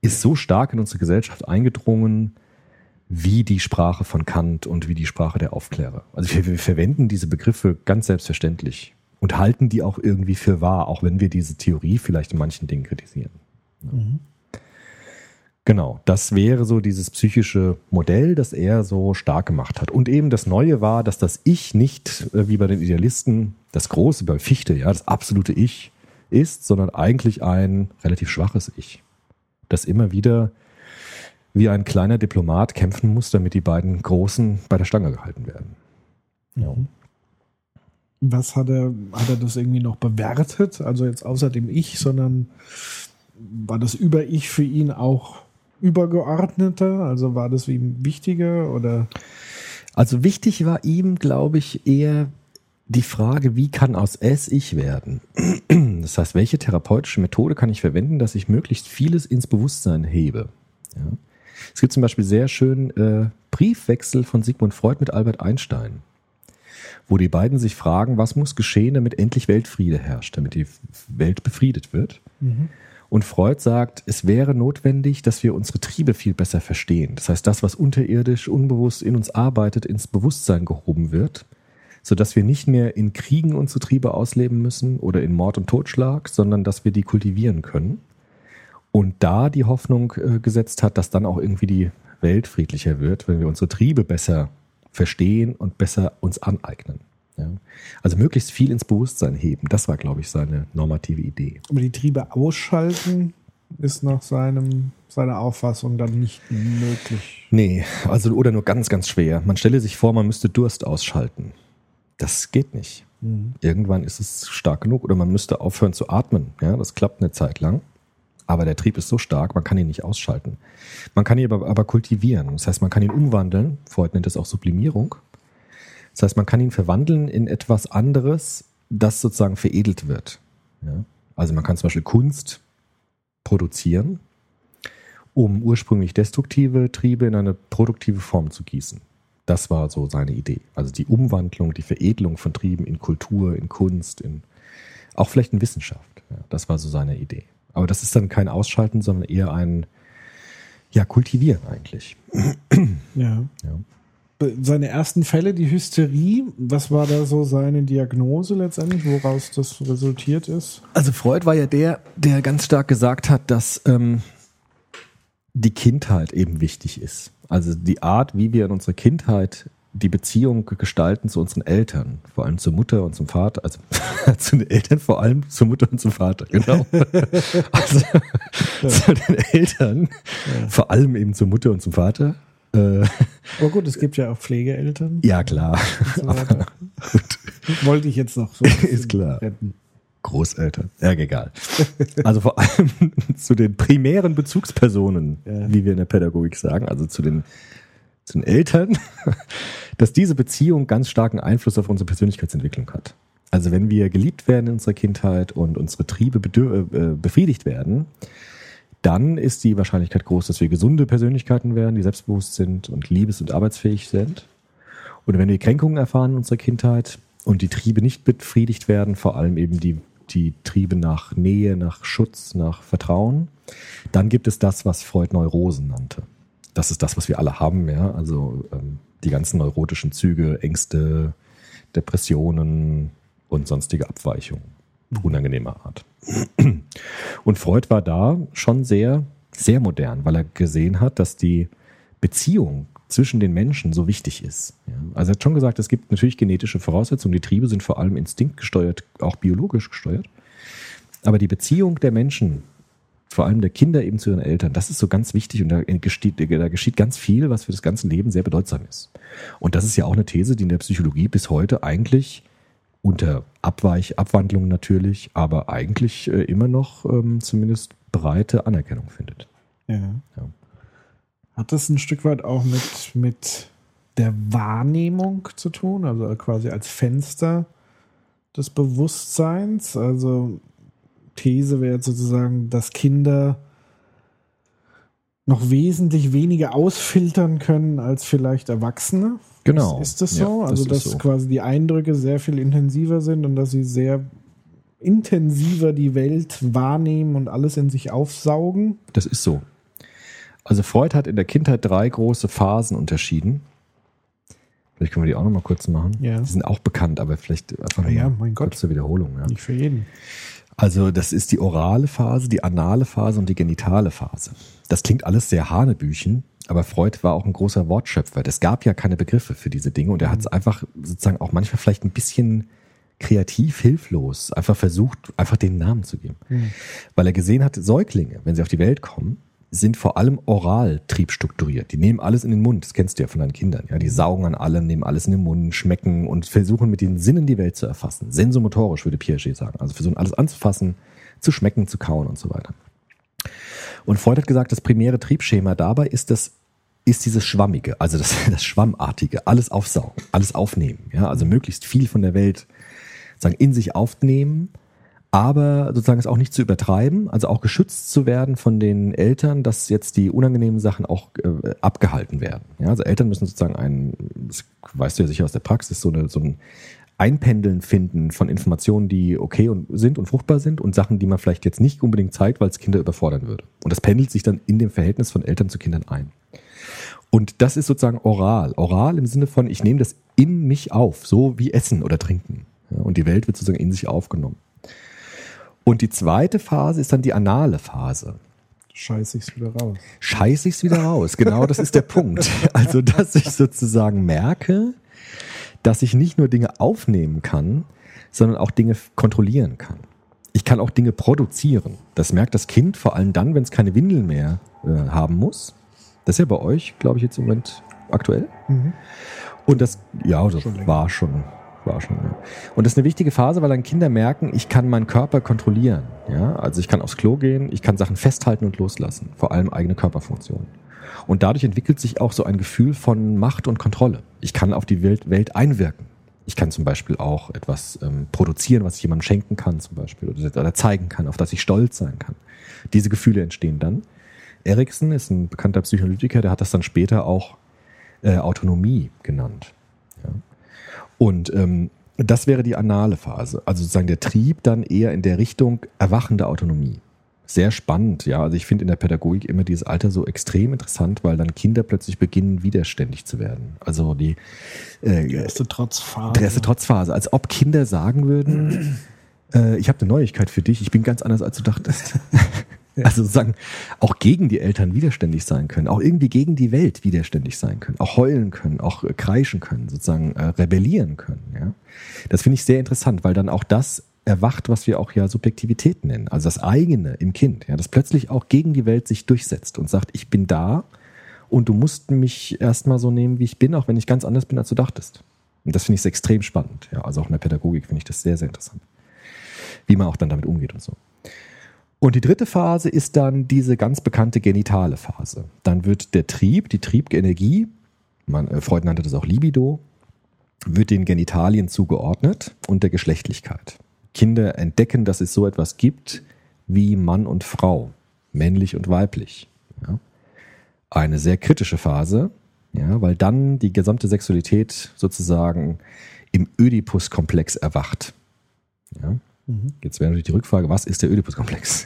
ist so stark in unsere Gesellschaft eingedrungen, wie die Sprache von Kant und wie die Sprache der Aufklärer. Also wir, wir verwenden diese Begriffe ganz selbstverständlich und halten die auch irgendwie für wahr, auch wenn wir diese Theorie vielleicht in manchen Dingen kritisieren. Genau, das wäre so dieses psychische Modell, das er so stark gemacht hat. Und eben das Neue war, dass das Ich nicht, äh, wie bei den Idealisten, das große, bei Fichte, ja, das absolute Ich ist, sondern eigentlich ein relativ schwaches Ich, das immer wieder wie ein kleiner Diplomat kämpfen muss, damit die beiden Großen bei der Stange gehalten werden. Ja. Was hat er, hat er das irgendwie noch bewertet? Also jetzt außer dem Ich, sondern war das Über-Ich für ihn auch übergeordneter? Also war das ihn wichtiger oder? Also wichtig war ihm, glaube ich, eher die Frage, wie kann aus es ich werden? Das heißt, welche therapeutische Methode kann ich verwenden, dass ich möglichst vieles ins Bewusstsein hebe? Ja. Es gibt zum Beispiel sehr schön äh, Briefwechsel von Sigmund Freud mit Albert Einstein, wo die beiden sich fragen, was muss geschehen, damit endlich Weltfriede herrscht, damit die Welt befriedet wird. Und Freud sagt, es wäre notwendig, dass wir unsere Triebe viel besser verstehen. Das heißt, das, was unterirdisch, unbewusst in uns arbeitet, ins Bewusstsein gehoben wird, sodass wir nicht mehr in Kriegen unsere Triebe ausleben müssen oder in Mord und Totschlag, sondern dass wir die kultivieren können. Und da die Hoffnung äh, gesetzt hat, dass dann auch irgendwie die Welt friedlicher wird, wenn wir unsere Triebe besser verstehen und besser uns aneignen. Ja. Also möglichst viel ins Bewusstsein heben. Das war, glaube ich, seine normative Idee. Aber die Triebe ausschalten ist nach seinem, seiner Auffassung dann nicht möglich. Nee, also oder nur ganz, ganz schwer. Man stelle sich vor, man müsste Durst ausschalten. Das geht nicht. Irgendwann ist es stark genug oder man müsste aufhören zu atmen. Ja, das klappt eine Zeit lang. Aber der Trieb ist so stark, man kann ihn nicht ausschalten. Man kann ihn aber, aber kultivieren. Das heißt, man kann ihn umwandeln. Freud nennt das auch Sublimierung. Das heißt, man kann ihn verwandeln in etwas anderes, das sozusagen veredelt wird. Ja? Also man kann zum Beispiel Kunst produzieren, um ursprünglich destruktive Triebe in eine produktive Form zu gießen. Das war so seine Idee. Also die Umwandlung, die Veredelung von Trieben in Kultur, in Kunst, in auch vielleicht in Wissenschaft. Ja, das war so seine Idee. Aber das ist dann kein Ausschalten, sondern eher ein ja, Kultivieren eigentlich. Ja. Ja. Seine ersten Fälle, die Hysterie, was war da so seine Diagnose letztendlich, woraus das resultiert ist? Also Freud war ja der, der ganz stark gesagt hat, dass ähm, die Kindheit eben wichtig ist. Also die Art, wie wir in unserer Kindheit die Beziehung gestalten zu unseren Eltern, vor allem zur Mutter und zum Vater, also *laughs* zu den Eltern vor allem zur Mutter und zum Vater, genau. *laughs* also zu den Eltern, vor allem eben zur Mutter und zum Vater. Äh, *laughs* Aber gut, es gibt ja auch Pflegeeltern. ja, klar. So. *laughs* Wollte ich jetzt noch so Ist klar. retten. Großeltern. Ja, egal. Also vor allem *laughs* zu den primären Bezugspersonen, Ja. wie wir in der Pädagogik sagen, also zu den, zu den Eltern, dass diese Beziehung ganz starken Einfluss auf unsere Persönlichkeitsentwicklung hat. Also wenn wir geliebt werden in unserer Kindheit und unsere Triebe äh, befriedigt werden, dann ist die Wahrscheinlichkeit groß, dass wir gesunde Persönlichkeiten werden, die selbstbewusst sind und liebes- und arbeitsfähig sind. Und wenn wir Kränkungen erfahren in unserer Kindheit und die Triebe nicht befriedigt werden, vor allem eben die, die Triebe nach Nähe, nach Schutz, nach Vertrauen, dann gibt es das, was Freud Neurosen nannte. Das ist das, was wir alle haben, ja. Also ähm, die ganzen neurotischen Züge, Ängste, Depressionen und sonstige Abweichungen unangenehmer Art. Und Freud war da schon sehr, sehr modern, weil er gesehen hat, dass die Beziehung zwischen den Menschen so wichtig ist. Also er hat schon gesagt, es gibt natürlich genetische Voraussetzungen. Die Triebe sind vor allem instinktgesteuert, auch biologisch gesteuert. Aber die Beziehung der Menschen, vor allem der Kinder eben zu ihren Eltern, das ist so ganz wichtig und da geschieht, da geschieht ganz viel, was für das ganze Leben sehr bedeutsam ist. Und das ist ja auch eine These, die in der Psychologie bis heute eigentlich unter Abweich, Abwandlungen natürlich, aber eigentlich äh, immer noch ähm, zumindest breite Anerkennung findet. Ja. Ja. Hat das ein Stück weit auch mit, mit der Wahrnehmung zu tun? Also quasi als Fenster des Bewusstseins? Also These wäre jetzt sozusagen, dass Kinder noch wesentlich weniger ausfiltern können als vielleicht Erwachsene. Genau. Ist, ist das Ja, so? das also, dass so. quasi die Eindrücke sehr viel intensiver sind und dass sie sehr intensiver die Welt wahrnehmen und alles in sich aufsaugen. Das ist so. Also Freud hat in der Kindheit drei große Phasen unterschieden. Vielleicht können wir die auch noch mal kurz machen. Ja. Die sind auch bekannt, aber vielleicht einfach Ja, mal mein Gott. kurz zur Wiederholung. Ja. Nicht für jeden. Also das ist die orale Phase, die anale Phase und die genitale Phase. Das klingt alles sehr Hanebüchen, aber Freud war auch ein großer Wortschöpfer. Es gab ja keine Begriffe für diese Dinge und er hat es einfach sozusagen auch manchmal vielleicht ein bisschen kreativ, hilflos einfach versucht, einfach den Namen zu geben. Weil er gesehen hat, Säuglinge, wenn sie auf die Welt kommen, sind vor allem oral triebstrukturiert. Die nehmen alles in den Mund, das kennst du ja von deinen Kindern. Ja, die saugen an allem, nehmen alles in den Mund, schmecken und versuchen mit den Sinnen die Welt zu erfassen. Sensomotorisch würde Piaget sagen. Also versuchen alles anzufassen, zu schmecken, zu kauen und so weiter. Und Freud hat gesagt, das primäre Triebschema dabei ist das ist dieses Schwammige, also das, *laughs* das Schwammartige, alles aufsaugen, alles aufnehmen. Ja, also möglichst viel von der Welt sozusagen in sich aufnehmen, aber sozusagen es auch nicht zu übertreiben, also auch geschützt zu werden von den Eltern, dass jetzt die unangenehmen Sachen auch äh, abgehalten werden. Ja, also Eltern müssen sozusagen ein, das weißt du ja sicher aus der Praxis, so, eine, so ein Einpendeln finden von Informationen, die okay und sind und fruchtbar sind und Sachen, die man vielleicht jetzt nicht unbedingt zeigt, weil es Kinder überfordern würde. Und das pendelt sich dann in dem Verhältnis von Eltern zu Kindern ein. Und das ist sozusagen oral. Oral im Sinne von, ich nehme das in mich auf, so wie Essen oder Trinken. Ja, und die Welt wird sozusagen in sich aufgenommen. Und die zweite Phase ist dann die anale Phase. Scheiße ich's wieder raus. Scheiße ich's wieder raus. Genau, das ist der Punkt. *laughs* Also, dass ich sozusagen merke, dass ich nicht nur Dinge aufnehmen kann, sondern auch Dinge kontrollieren kann. Ich kann auch Dinge produzieren. Das merkt das Kind vor allem dann, wenn es keine Windeln mehr äh, haben muss. Das ist ja bei euch, glaube ich, jetzt im Moment aktuell. Und das, ja, das Schon war schon, war schon, ja. Und das ist eine wichtige Phase, weil dann Kinder merken, ich kann meinen Körper kontrollieren. Ja, also ich kann aufs Klo gehen, ich kann Sachen festhalten und loslassen. Vor allem eigene Körperfunktionen. Und dadurch entwickelt sich auch so ein Gefühl von Macht und Kontrolle. Ich kann auf die Welt, Welt einwirken. Ich kann zum Beispiel auch etwas ähm, produzieren, was ich jemandem schenken kann, zum Beispiel, oder, oder zeigen kann, auf das ich stolz sein kann. Diese Gefühle entstehen dann. Erikson ist ein bekannter Psychoanalytiker, der hat das dann später auch äh, Autonomie genannt. Und ähm, das wäre die anale Phase, also sozusagen der Trieb dann eher in der Richtung erwachende Autonomie. Sehr spannend, ja. Also ich finde in der Pädagogik immer dieses Alter so extrem interessant, weil dann Kinder plötzlich beginnen, widerständig zu werden. Also die äh, Erste Trotzphase. der erste Trotzphase, als ob Kinder sagen würden, äh, ich habe eine Neuigkeit für dich, ich bin ganz anders, als du dachtest. *laughs* Also sozusagen auch gegen die Eltern widerständig sein können, auch irgendwie gegen die Welt widerständig sein können, auch heulen können, auch äh, kreischen können, sozusagen äh, rebellieren können. Ja? Das finde ich sehr interessant, weil dann auch das erwacht, was wir auch ja Subjektivität nennen, also das eigene im Kind, ja, das plötzlich auch gegen die Welt sich durchsetzt und sagt, ich bin da und du musst mich erstmal so nehmen, wie ich bin, auch wenn ich ganz anders bin, als du dachtest. Und das finde ich extrem spannend. Ja, also auch in der Pädagogik finde ich das sehr, sehr interessant. Wie man auch dann damit umgeht und so. Und die dritte Phase ist dann diese ganz bekannte genitale Phase. Dann wird der Trieb, die Triebenergie, man, äh, Freud nannte das auch Libido, wird den Genitalien zugeordnet und der Geschlechtlichkeit. Kinder entdecken, dass es so etwas gibt wie Mann und Frau, männlich und weiblich. Ja. Eine sehr kritische Phase, ja, weil dann die gesamte Sexualität sozusagen im Ödipus-Komplex erwacht. Ja. Jetzt wäre natürlich die Rückfrage, was ist der Ödipus-Komplex?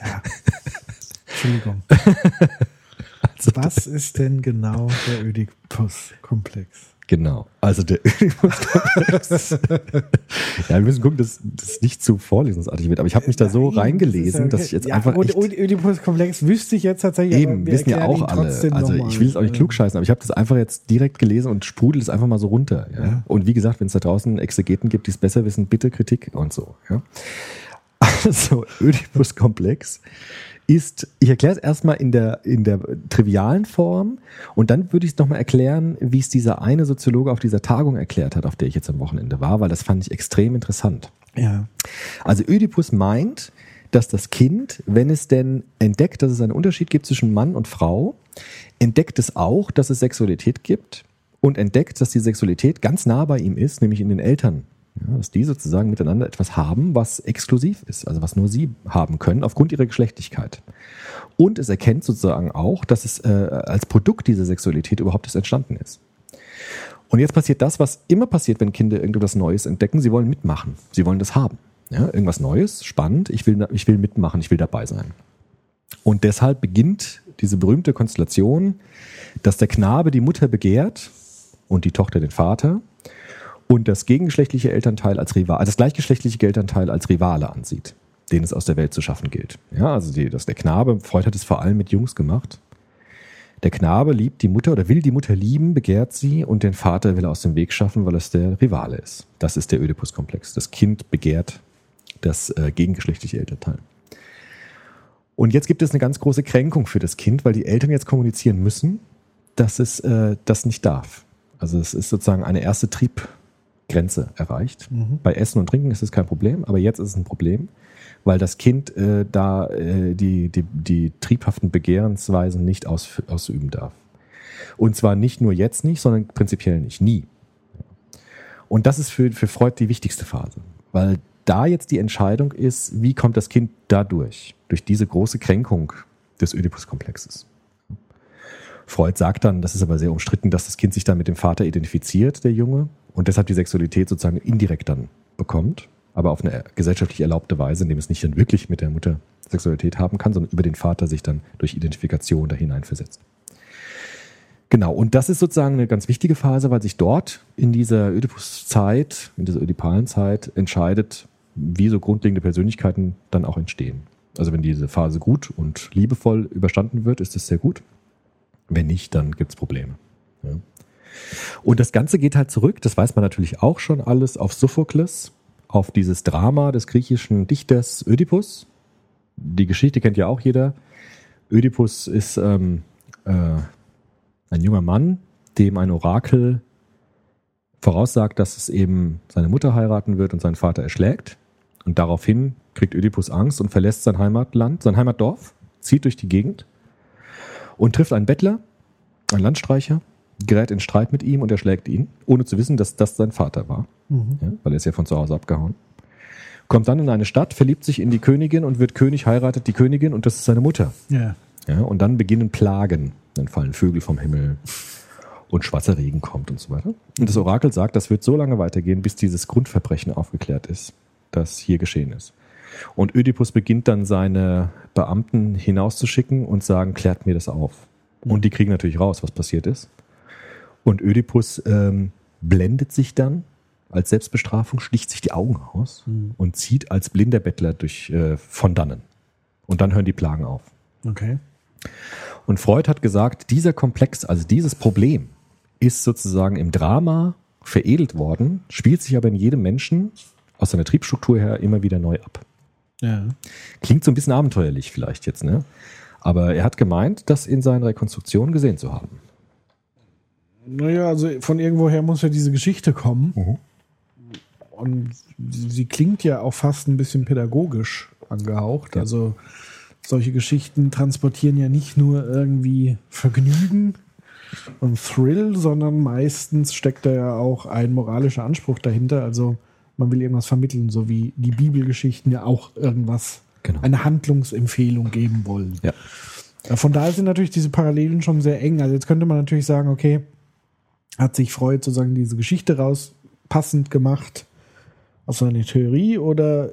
*laughs* Entschuldigung. Was ist denn genau der Ödipus-Komplex? Genau. Also der *laughs* ja, wir müssen gucken, dass das nicht zu vorlesungsartig wird. Aber ich habe mich da so Nein, reingelesen, das dass ist ich jetzt ja, einfach und, echt, und Ödipus-Komplex wüsste ich jetzt tatsächlich. eben wir wissen ja auch alle. Also ich will jetzt auch nicht klugscheißen, aber ich habe das einfach jetzt direkt gelesen und sprudelt es einfach mal so runter. Ja? Ja. Und wie gesagt, wenn es da draußen Exegeten gibt, die es besser wissen, bitte Kritik und so. Ja? *laughs* Also Ödipus-Komplex ist, ich erkläre es erstmal in der, in der trivialen Form und dann würde ich es nochmal erklären, wie es dieser eine Soziologe auf dieser Tagung erklärt hat, auf der ich jetzt am Wochenende war, weil das fand ich extrem interessant. Ja. Also Ödipus meint, dass das Kind, wenn es denn entdeckt, dass es einen Unterschied gibt zwischen Mann und Frau, entdeckt es auch, dass es Sexualität gibt und entdeckt, dass die Sexualität ganz nah bei ihm ist, nämlich in den Eltern. Ja, dass die sozusagen miteinander etwas haben, was exklusiv ist, also was nur sie haben können, aufgrund ihrer Geschlechtlichkeit. Und es erkennt sozusagen auch, dass es äh, als Produkt dieser Sexualität überhaupt erst entstanden ist. Und jetzt passiert das, was immer passiert, wenn Kinder irgendwas Neues entdecken. Sie wollen mitmachen. Sie wollen das haben. Ja, irgendwas Neues, spannend. Ich will, ich will mitmachen. Ich will dabei sein. Und deshalb beginnt diese berühmte Konstellation, dass der Knabe die Mutter begehrt und die Tochter den Vater und das gegengeschlechtliche Elternteil als Rival, also das gleichgeschlechtliche Elternteil als Rivale ansieht. den es aus der Welt zu schaffen gilt. Ja, also die, das, der Knabe, Freud hat es vor allem mit Jungs gemacht. Der Knabe liebt die Mutter oder will die Mutter lieben, begehrt sie und den Vater will er aus dem Weg schaffen, weil es der Rivale ist. Das ist der Oedipus-Komplex. Das Kind begehrt das äh, gegengeschlechtliche Elternteil. Und jetzt gibt es eine ganz große Kränkung für das Kind, weil die Eltern jetzt kommunizieren müssen, dass es äh, das nicht darf. Also es ist sozusagen eine erste Triebgrenze erreicht. Bei Essen und Trinken ist es kein Problem, aber jetzt ist es ein Problem, weil das Kind äh, da äh, die, die, die triebhaften Begehrensweisen nicht aus, ausüben darf. Und zwar nicht nur jetzt nicht, sondern prinzipiell nicht, nie. Und das ist für, für Freud die wichtigste Phase, weil da jetzt die Entscheidung ist, wie kommt das Kind dadurch, durch diese große Kränkung des Oedipus-Komplexes. Freud sagt dann, das ist aber sehr umstritten, dass das Kind sich dann mit dem Vater identifiziert, der Junge, und deshalb die Sexualität sozusagen indirekt dann bekommt, aber auf eine gesellschaftlich erlaubte Weise, indem es nicht dann wirklich mit der Mutter Sexualität haben kann, sondern über den Vater sich dann durch Identifikation da hineinversetzt. Genau, und das ist sozusagen eine ganz wichtige Phase, weil sich dort in dieser Oedipus-Zeit, in dieser ödipalen Zeit entscheidet, wie so grundlegende Persönlichkeiten dann auch entstehen. Also wenn diese Phase gut und liebevoll überstanden wird, ist es sehr gut. Wenn nicht, dann gibt es Probleme. Ja. Und das Ganze geht halt zurück, das weiß man natürlich auch schon alles, auf Sophokles, auf dieses Drama des griechischen Dichters Ödipus. Die Geschichte kennt ja auch jeder. Ödipus ist ähm, äh, ein junger Mann, dem ein Orakel voraussagt, dass es eben seine Mutter heiraten wird und seinen Vater erschlägt. Und daraufhin kriegt Ödipus Angst und verlässt sein Heimatland, sein Heimatdorf, zieht durch die Gegend und trifft einen Bettler, einen Landstreicher, gerät in Streit mit ihm und erschlägt ihn, ohne zu wissen, dass das sein Vater war, ja, weil er ist ja von zu Hause abgehauen. Kommt dann in eine Stadt, verliebt sich in die Königin und wird König, heiratet die Königin und das ist seine Mutter. Ja. Ja, und dann beginnen Plagen. Dann fallen Vögel vom Himmel und schwarzer Regen kommt und so weiter. Und das Orakel sagt, das wird so lange weitergehen, bis dieses Grundverbrechen aufgeklärt ist, das hier geschehen ist. Und Ödipus beginnt dann seine Beamten hinauszuschicken und sagen, klärt mir das auf. Und die kriegen natürlich raus, was passiert ist. Und Ödipus ähm, blendet sich dann als Selbstbestrafung, sticht sich die Augen aus und zieht als blinder Bettler durch äh, von dannen. Und dann hören die Plagen auf. Okay. Und Freud hat gesagt, dieser Komplex, also dieses Problem, ist sozusagen im Drama veredelt worden, spielt sich aber in jedem Menschen aus seiner Triebstruktur her immer wieder neu ab. Ja. Klingt so ein bisschen abenteuerlich vielleicht jetzt, ne? Aber er hat gemeint, das in seinen Rekonstruktionen gesehen zu haben. Naja, also von irgendwoher muss ja diese Geschichte kommen. Mhm. Und sie klingt ja auch fast ein bisschen pädagogisch angehaucht. Ja. Also solche Geschichten transportieren ja nicht nur irgendwie Vergnügen und Thrill, sondern meistens steckt da ja auch ein moralischer Anspruch dahinter. Also man will irgendwas vermitteln, so wie die Bibelgeschichten ja auch irgendwas, Genau. eine Handlungsempfehlung geben wollen. Ja. Äh, Von daher sind natürlich diese Parallelen schon sehr eng. Also jetzt könnte man natürlich sagen, okay, hat sich Freud sozusagen diese Geschichte raus passend gemacht auf seine Theorie oder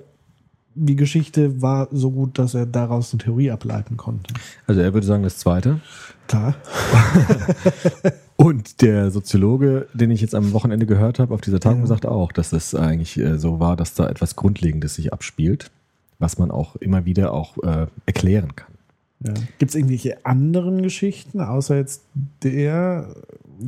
die Geschichte war so gut, dass er daraus eine Theorie ableiten konnte. Also er würde sagen, das zweite. Klar. *laughs* Und der Soziologe, den ich jetzt am Wochenende gehört habe, auf dieser Tagung, Ja. sagte auch, dass es eigentlich äh, so war, dass da etwas Grundlegendes sich abspielt, was man auch immer wieder auch äh, erklären kann. Ja. Gibt es irgendwelche anderen Geschichten, außer jetzt der,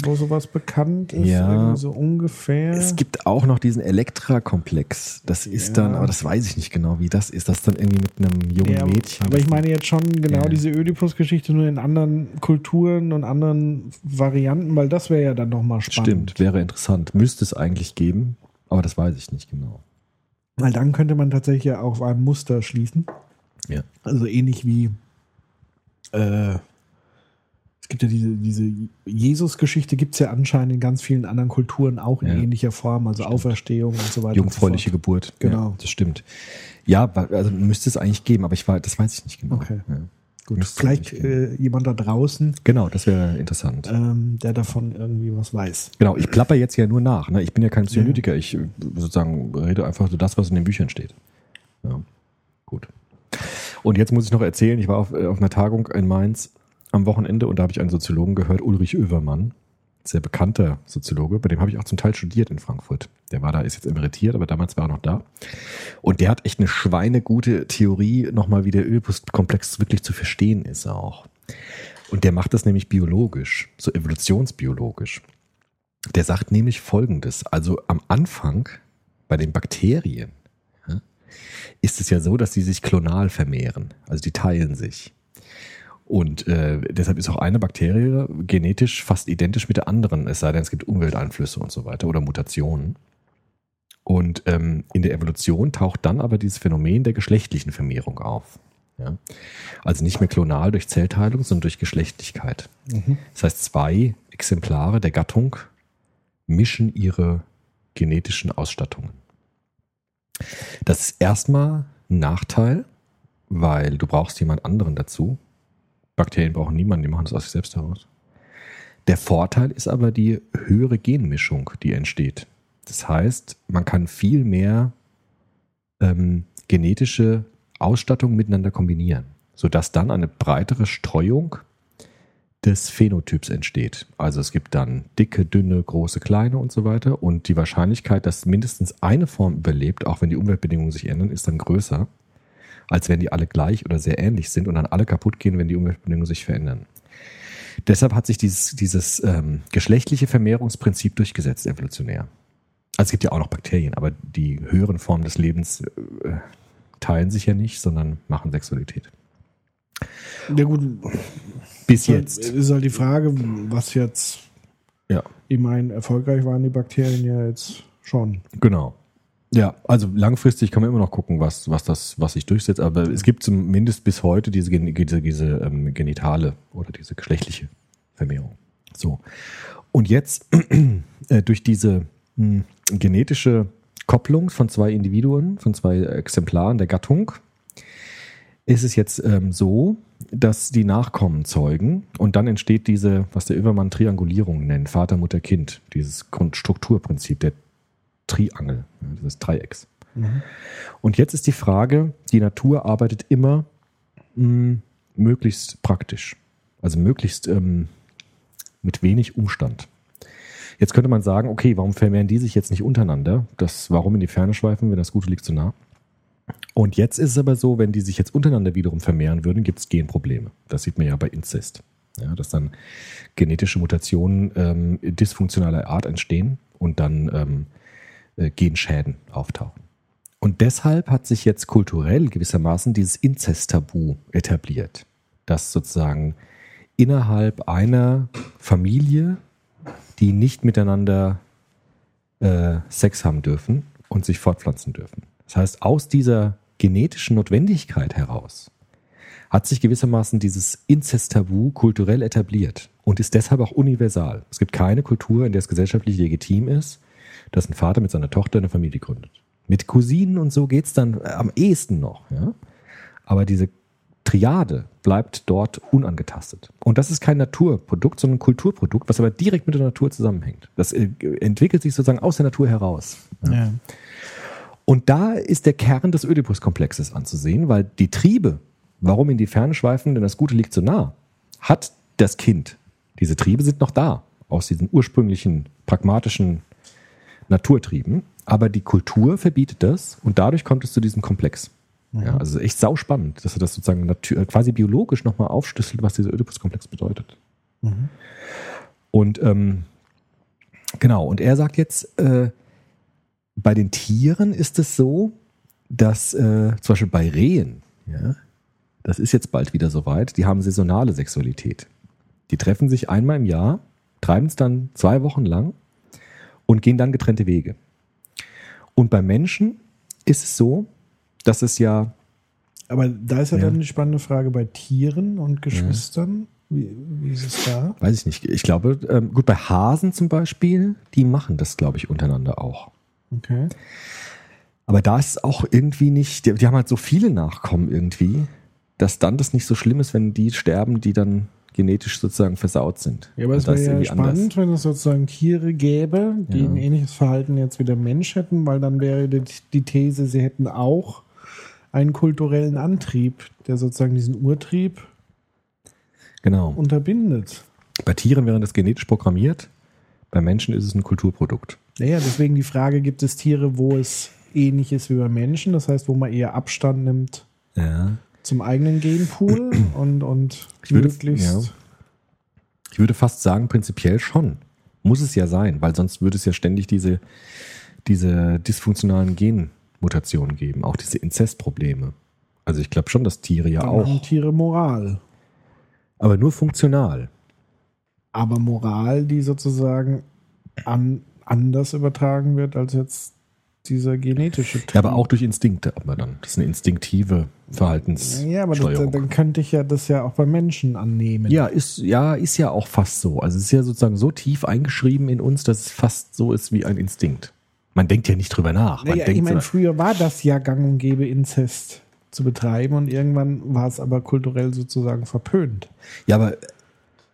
wo sowas bekannt ist? Ja. So ungefähr. Es gibt auch noch diesen Elektra-Komplex. Das ist Ja. dann, aber das weiß ich nicht genau, wie das ist. Das dann irgendwie mit einem jungen Ja, Mädchen. Aber ich meine jetzt schon genau diese Ödipus-Geschichte nur in anderen Kulturen und anderen Varianten, weil das wäre ja dann nochmal spannend. Stimmt, wäre interessant. Müsste es eigentlich geben, aber das weiß ich nicht genau. Weil dann könnte man tatsächlich ja auf ein Muster schließen. Ja. Also ähnlich wie äh, es gibt ja diese, diese Jesus-Geschichte, gibt es ja anscheinend in ganz vielen anderen Kulturen auch in Ja. ähnlicher Form, also Auferstehung und so weiter. Jungfräuliche so. Geburt. Genau. Ja, das stimmt. Ja, also müsste es eigentlich geben, aber ich weiß, das weiß ich nicht genau. Okay. Ja. Gut, Müsste vielleicht äh, jemand da draußen, Genau, das wäre interessant. ähm, der davon irgendwie was weiß. Genau, ich plapper jetzt ja nur nach. Ne? Ich bin ja kein Psycholytiker. Ich sozusagen rede einfach so das, was in den Büchern steht. Ja, gut. Und jetzt muss ich noch erzählen, ich war auf, äh, auf einer Tagung in Mainz am Wochenende und da habe ich einen Soziologen gehört, Ulrich Oevermann. sehr bekannter Soziologe, bei dem habe ich auch zum Teil studiert in Frankfurt. Der war da, ist jetzt emeritiert, aber damals war er noch da. Und der hat echt eine schweinegute Theorie, nochmal wie der Ödipus-Komplex wirklich zu verstehen ist auch. Und der macht das nämlich biologisch, so evolutionsbiologisch. Der sagt nämlich Folgendes. Also am Anfang bei den Bakterien ist es ja so, dass sie sich klonal vermehren. Also die teilen sich. Und äh, deshalb ist auch eine Bakterie genetisch fast identisch mit der anderen, es sei denn, es gibt Umwelteinflüsse und so weiter oder Mutationen. Und ähm, in der Evolution taucht dann aber dieses Phänomen der geschlechtlichen Vermehrung auf. Ja? Also nicht mehr klonal durch Zellteilung, sondern durch Geschlechtlichkeit. Das heißt, zwei Exemplare der Gattung mischen ihre genetischen Ausstattungen. Das ist erstmal ein Nachteil, weil du brauchst jemand anderen dazu. Bakterien brauchen niemanden, die machen das aus sich selbst heraus. Der Vorteil ist aber die höhere Genmischung, die entsteht. Das heißt, man kann viel mehr ähm, genetische Ausstattung miteinander kombinieren, sodass dann eine breitere Streuung des Phänotyps entsteht. Also es gibt dann dicke, dünne, große, kleine und so weiter. Und die Wahrscheinlichkeit, dass mindestens eine Form überlebt, auch wenn die Umweltbedingungen sich ändern, ist dann größer, als wenn die alle gleich oder sehr ähnlich sind und dann alle kaputt gehen, wenn die Umweltbedingungen sich verändern. Deshalb hat sich dieses, dieses ähm, geschlechtliche Vermehrungsprinzip durchgesetzt, evolutionär. Also es gibt ja auch noch Bakterien, aber die höheren Formen des Lebens äh, teilen sich ja nicht, sondern machen Sexualität. Ja gut, Bis jetzt ist halt die Frage, was jetzt, Ja, ich meine, erfolgreich waren die Bakterien ja jetzt schon. genau. Ja, also langfristig kann man immer noch gucken, was, was das, was sich durchsetzt, aber es gibt zumindest bis heute diese, diese, diese ähm, genitale oder diese geschlechtliche Vermehrung. So. Und jetzt *clears throat* äh, durch diese mh, genetische Kopplung von zwei Individuen, von zwei Exemplaren der Gattung, ist es jetzt ähm, so, dass die Nachkommen zeugen und dann entsteht diese, was der Übermann Triangulierung nennt, Vater, Mutter, Kind, dieses Grundstrukturprinzip der Triangel, dieses Dreiecks. Und jetzt ist die Frage, die Natur arbeitet immer mh, möglichst praktisch, also möglichst ähm, mit wenig Umstand. Jetzt könnte man sagen, okay, warum vermehren die sich jetzt nicht untereinander? Das, warum in die Ferne schweifen, wenn das Gute liegt so nah? Und jetzt ist es aber so, wenn die sich jetzt untereinander wiederum vermehren würden, gibt es Genprobleme. Das sieht man ja bei Inzest. Ja, dass dann genetische Mutationen ähm, dysfunktionaler Art entstehen und dann ähm, äh, Genschäden auftauchen. Und deshalb hat sich jetzt kulturell gewissermaßen dieses Inzesttabu etabliert, dass sozusagen innerhalb einer Familie, die nicht miteinander äh, Sex haben dürfen und sich fortpflanzen dürfen. Das heißt, aus dieser genetischen Notwendigkeit heraus hat sich gewissermaßen dieses Inzesttabu kulturell etabliert und ist deshalb auch universal. Es gibt keine Kultur, in der es gesellschaftlich legitim ist, dass ein Vater mit seiner Tochter eine Familie gründet. Mit Cousinen und so geht's dann äh, am ehesten noch. Ja? Aber diese Triade bleibt dort unangetastet. Und das ist kein Naturprodukt, sondern ein Kulturprodukt, was aber direkt mit der Natur zusammenhängt. Das äh, entwickelt sich sozusagen aus der Natur heraus. Ja. Und da ist der Kern des Ödipus-Komplexes anzusehen, weil die Triebe, warum in die Ferne schweifen, denn das Gute liegt so nah, hat das Kind. Diese Triebe sind noch da, aus diesen ursprünglichen pragmatischen Naturtrieben. Aber die Kultur verbietet das und dadurch kommt es zu diesem Komplex. Ja, also echt sauspannend, dass er das sozusagen natür- quasi biologisch nochmal aufschlüsselt, was dieser Ödipus-Komplex bedeutet. Und ähm, genau, und er sagt jetzt, äh, bei den Tieren ist es so, dass äh, zum Beispiel bei Rehen, ja, das ist jetzt bald wieder soweit, die haben saisonale Sexualität. Die treffen sich einmal im Jahr, treiben es dann zwei Wochen lang und gehen dann getrennte Wege. Und bei Menschen ist es so, dass es ja, Aber da ist ja, Ja. dann die spannende Frage bei Tieren und Geschwistern. Wie, wie ist es da? weiß ich nicht, ich glaube, ähm, gut, bei Hasen zum Beispiel, die machen das, glaube ich, untereinander auch. Okay. Aber da ist es auch irgendwie nicht, die, die haben halt so viele Nachkommen irgendwie, dass dann das nicht so schlimm ist, wenn die sterben, die dann genetisch sozusagen versaut sind. Ja, aber es wäre ja irgendwie anders. spannend, wenn es sozusagen Tiere gäbe, die Ja. ein ähnliches Verhalten jetzt wie der Mensch hätten, weil dann wäre die, die These, sie hätten auch einen kulturellen Antrieb, der sozusagen diesen Urtrieb Genau. unterbindet. Bei Tieren wäre das genetisch programmiert Bei Menschen ist es ein Kulturprodukt. Naja, deswegen die Frage, gibt es Tiere, wo es ähnlich ist wie bei Menschen? Das heißt, wo man eher Abstand nimmt Ja. Zum eigenen Genpool *clears throat* und, und Ich würde- möglichst. ja. Ich würde fast sagen, prinzipiell schon. Muss es ja sein, weil sonst würde es ja ständig diese, diese dysfunktionalen Genmutationen geben, auch diese Inzestprobleme. Also ich glaube schon, dass Tiere ja Dann auch, haben Tiere Moral. aber nur funktional. Aber Moral, die sozusagen an, anders übertragen wird als jetzt dieser genetische Trieb. Ja, aber auch durch Instinkte, aber dann. Das ist eine instinktive Verhaltenssteuerung. Ja, aber das, dann könnte ich ja das ja auch bei Menschen annehmen. Ja, ist, ja, ist ja auch fast so. Also es ist ja sozusagen so tief eingeschrieben in uns, dass es fast so ist wie ein Instinkt. Man denkt ja nicht drüber nach. Man Naja, ich denkt meine, so, früher war das ja gang und gäbe, Inzest zu betreiben und irgendwann war es aber kulturell sozusagen verpönt. ja, aber,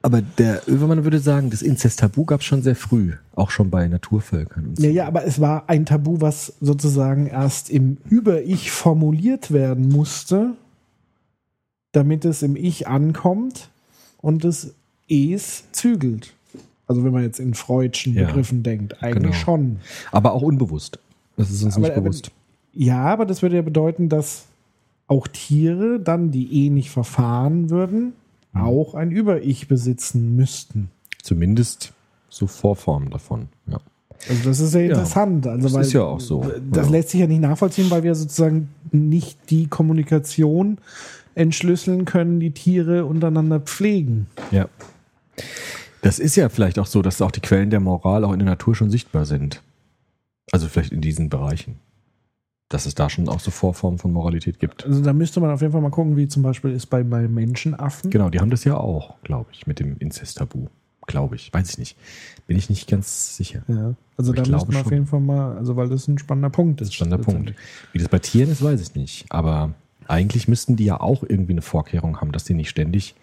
aber der Övermann würde sagen, das Inzest-Tabu gab es schon sehr früh, auch schon bei Naturvölkern. Und so. Ja, ja, aber es war ein Tabu, was sozusagen erst im Über-Ich formuliert werden musste, damit es im Ich ankommt und das Es zügelt. Also wenn man jetzt in Freudschen Ja, Begriffen denkt, eigentlich genau. schon. Aber auch unbewusst. Das ist uns Aber- nicht aber- bewusst. Ja, aber das würde ja bedeuten, dass auch Tiere dann, die ähnlich verfahren würden. Auch ein Über-Ich besitzen müssten. Zumindest so Vorformen davon. Ja. Also das ist ja interessant. Also das weil ist ja auch so. Das Ja. lässt sich ja nicht nachvollziehen, weil wir sozusagen nicht die Kommunikation entschlüsseln können, die Tiere untereinander pflegen. ja. Das ist ja vielleicht auch so, dass auch die Quellen der Moral auch in der Natur schon sichtbar sind. Also vielleicht in diesen Bereichen. Dass es da schon auch so Vorformen von Moralität gibt. Also da müsste man auf jeden Fall mal gucken, wie zum Beispiel ist bei, bei Menschenaffen. Genau, die haben das ja auch, glaube ich, mit dem Inzest-Tabu. Glaube ich. Weiß ich nicht. Bin ich nicht ganz sicher. Ja, also da müsste man auf jeden Fall mal, also weil das ein spannender Punkt ist. Das ist schon der Punkt. Wie das bei Tieren ist, weiß ich nicht. Aber eigentlich müssten die ja auch irgendwie eine Vorkehrung haben, dass die nicht ständig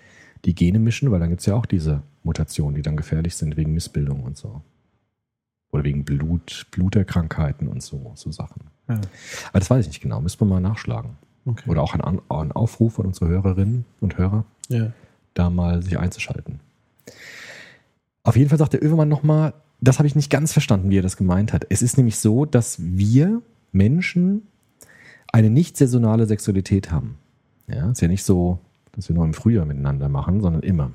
die Gene mischen, weil dann gibt es ja auch diese Mutationen, die dann gefährlich sind wegen Missbildung und so. Oder wegen Blut, Bluterkrankheiten und so, so Sachen. Ja. Aber das weiß ich nicht genau. Müssen wir mal nachschlagen. Okay. Oder auch ein, ein Aufruf an unsere Hörerinnen und Hörer, Ja. da mal sich einzuschalten. Auf jeden Fall sagt der Övermann nochmal, das habe ich nicht ganz verstanden, wie er das gemeint hat. Es ist nämlich so, dass wir Menschen eine nicht saisonale Sexualität haben. Ja, ist ja nicht so, dass wir nur im Frühjahr miteinander machen, sondern immer.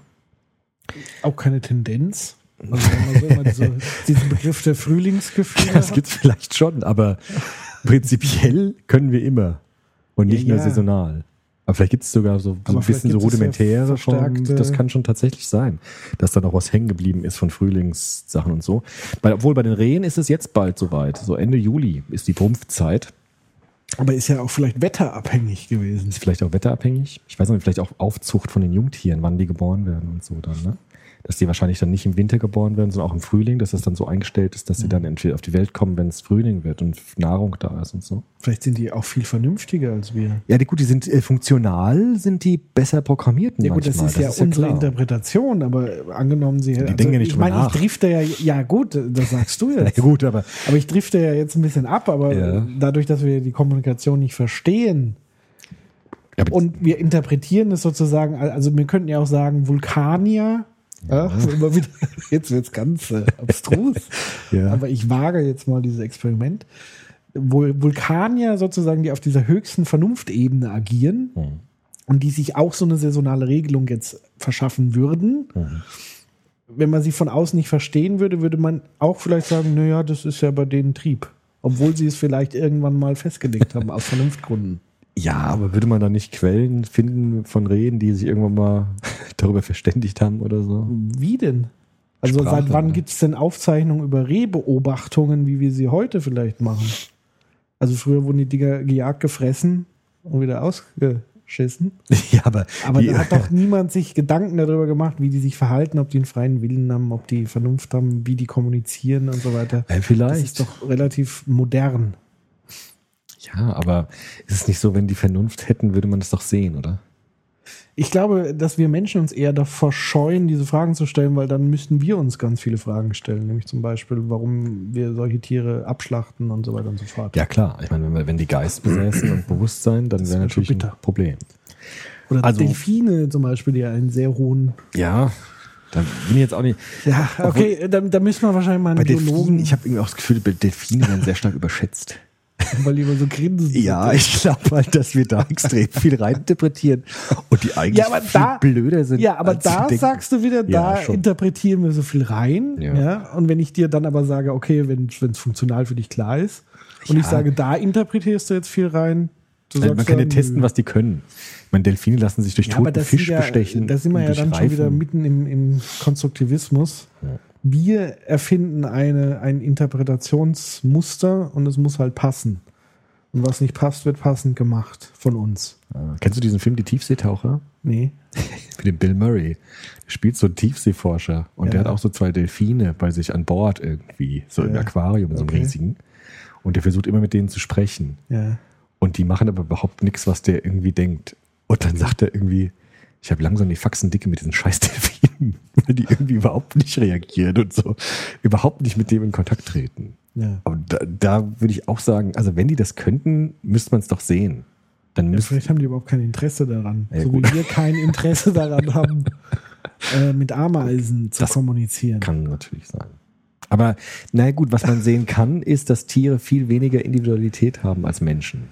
Auch keine Tendenz. Also wenn man so immer *laughs* diese, diesen Begriff der Frühlingsgefühle Das hat. gibt's vielleicht schon, aber prinzipiell können wir immer und Ja, nicht nur ja. saisonal. Aber vielleicht gibt es sogar so, so ein bisschen so ja rudimentäre von, verstärkte- das kann schon tatsächlich sein, dass da noch was hängen geblieben ist von Frühlingssachen und so. Weil, obwohl bei den Rehen ist es jetzt bald soweit. So Ende Juli ist die Prumpfzeit. Aber ist ja auch vielleicht wetterabhängig gewesen. Ist vielleicht auch wetterabhängig. Ich weiß nicht, vielleicht auch Aufzucht von den Jungtieren, wann die geboren werden und so dann, ne? Dass die wahrscheinlich dann nicht im Winter geboren werden, sondern auch im Frühling, dass das dann so eingestellt ist, dass Mhm. sie dann entweder auf die Welt kommen, wenn es Frühling wird und Nahrung da ist und so. Vielleicht sind die auch viel vernünftiger als wir. Ja, die, gut, die sind äh, funktional, sind die besser programmierten Ja gut, das manchmal. ist ja unsere klar. Interpretation, aber angenommen sie also denken ja nicht ich meine, nach. ich drifte ja, ja gut, das sagst du *laughs* Ja, jetzt. gut, aber Aber ich drifte ja jetzt ein bisschen ab, aber Ja. dadurch, dass wir die Kommunikation nicht verstehen Ja, und wir interpretieren es sozusagen, also wir könnten ja auch sagen, Vulkanier, ja. immer wieder, *laughs* jetzt wird's ganz äh, *laughs* abstrus, Ja. aber ich wage jetzt mal dieses Experiment. Vul- Vulkanier sozusagen, die auf dieser höchsten Vernunftebene agieren Hm. und die sich auch so eine saisonale Regelung jetzt verschaffen würden. Hm. Wenn man sie von außen nicht verstehen würde, würde man auch vielleicht sagen, naja, das ist ja bei denen Trieb. Obwohl sie es vielleicht irgendwann mal festgelegt haben, aus Vernunftgründen. Ja, aber würde man da nicht Quellen finden von Reden, die sich irgendwann mal *laughs* darüber verständigt haben oder so? Wie denn? Also Sprache, seit wann oder? gibt es denn Aufzeichnungen über Rehbeobachtungen, wie wir sie heute vielleicht machen? Also früher wurden die Dinger gejagt, gefressen und wieder ausgeschissen. *laughs* ja, aber, Aber die, da hat doch *laughs* niemand sich Gedanken darüber gemacht, wie die sich verhalten, ob die einen freien Willen haben, ob die Vernunft haben, wie die kommunizieren und so weiter. äh, Das vielleicht. ist doch relativ modern. Ja, aber ist es nicht so, wenn die Vernunft hätten, würde man das doch sehen, oder? Ich glaube, dass wir Menschen uns eher davor scheuen, diese Fragen zu stellen, weil dann müssten wir uns ganz viele Fragen stellen. Nämlich zum Beispiel, warum wir solche Tiere abschlachten und so weiter und so fort. Ja, klar. Ich meine, wenn, wir- wenn die Geist besäßen und Bewusstsein, dann wäre wär natürlich ein. Problem. Oder Also- Delfine zum Beispiel, die ja einen sehr hohen Ja, Da bin ich jetzt auch nicht. Ja, okay, da, da müssen wir wahrscheinlich mal Bei einen Delfinen, Biologen, ich habe irgendwie auch das Gefühl, Delfine werden sehr stark überschätzt. *laughs* weil die immer so grinsen. Ja, ich glaube halt, dass wir da extrem viel reininterpretieren und die eigentlich Ja, aber viel da- blöder sind. Ja, aber da sagst du wieder, Ja, da schon. interpretieren wir so viel rein. Ja. Ja. Und wenn ich dir dann aber sage, okay, wenn es funktional für dich klar ist, und ich sage, da interpretierst du jetzt viel rein, Also man kann ja testen, was die können. Ich meine, Delfine lassen sich durch Ja, toten Fisch ja, bestechen. Da sind wir ja dann schon wieder Reifen. mitten im, im Konstruktivismus. Wir erfinden eine, ein Interpretationsmuster und es muss halt passen. Und was nicht passt, wird passend gemacht von uns. Ah, Kennst du diesen Film Die Tiefseetaucher? Nee. *laughs* Mit dem Bill Murray. Der spielt so einen Tiefseeforscher und Ja. der hat auch so zwei Delfine bei sich an Bord irgendwie, so im Ja. Aquarium, so einem Okay. riesigen. Und der versucht immer mit denen zu sprechen. Ja. Und die machen aber überhaupt nichts, was der irgendwie denkt. Und dann sagt er irgendwie, ich habe langsam die Faxen dicke mit diesen scheiß *laughs* Delfinen, weil die irgendwie überhaupt nicht reagieren und so. Überhaupt nicht mit dem in Kontakt treten. Ja. Aber da, da würde ich auch sagen, also wenn die das könnten, müsste man es doch sehen. Dann Ja, vielleicht haben die überhaupt kein Interesse daran. Ja, so wie gut. wir kein Interesse *laughs* daran haben, äh, mit Ameisen zu Das kommunizieren. Kann natürlich sein. Aber na gut, was man sehen kann, ist, dass Tiere viel weniger Individualität haben als Menschen.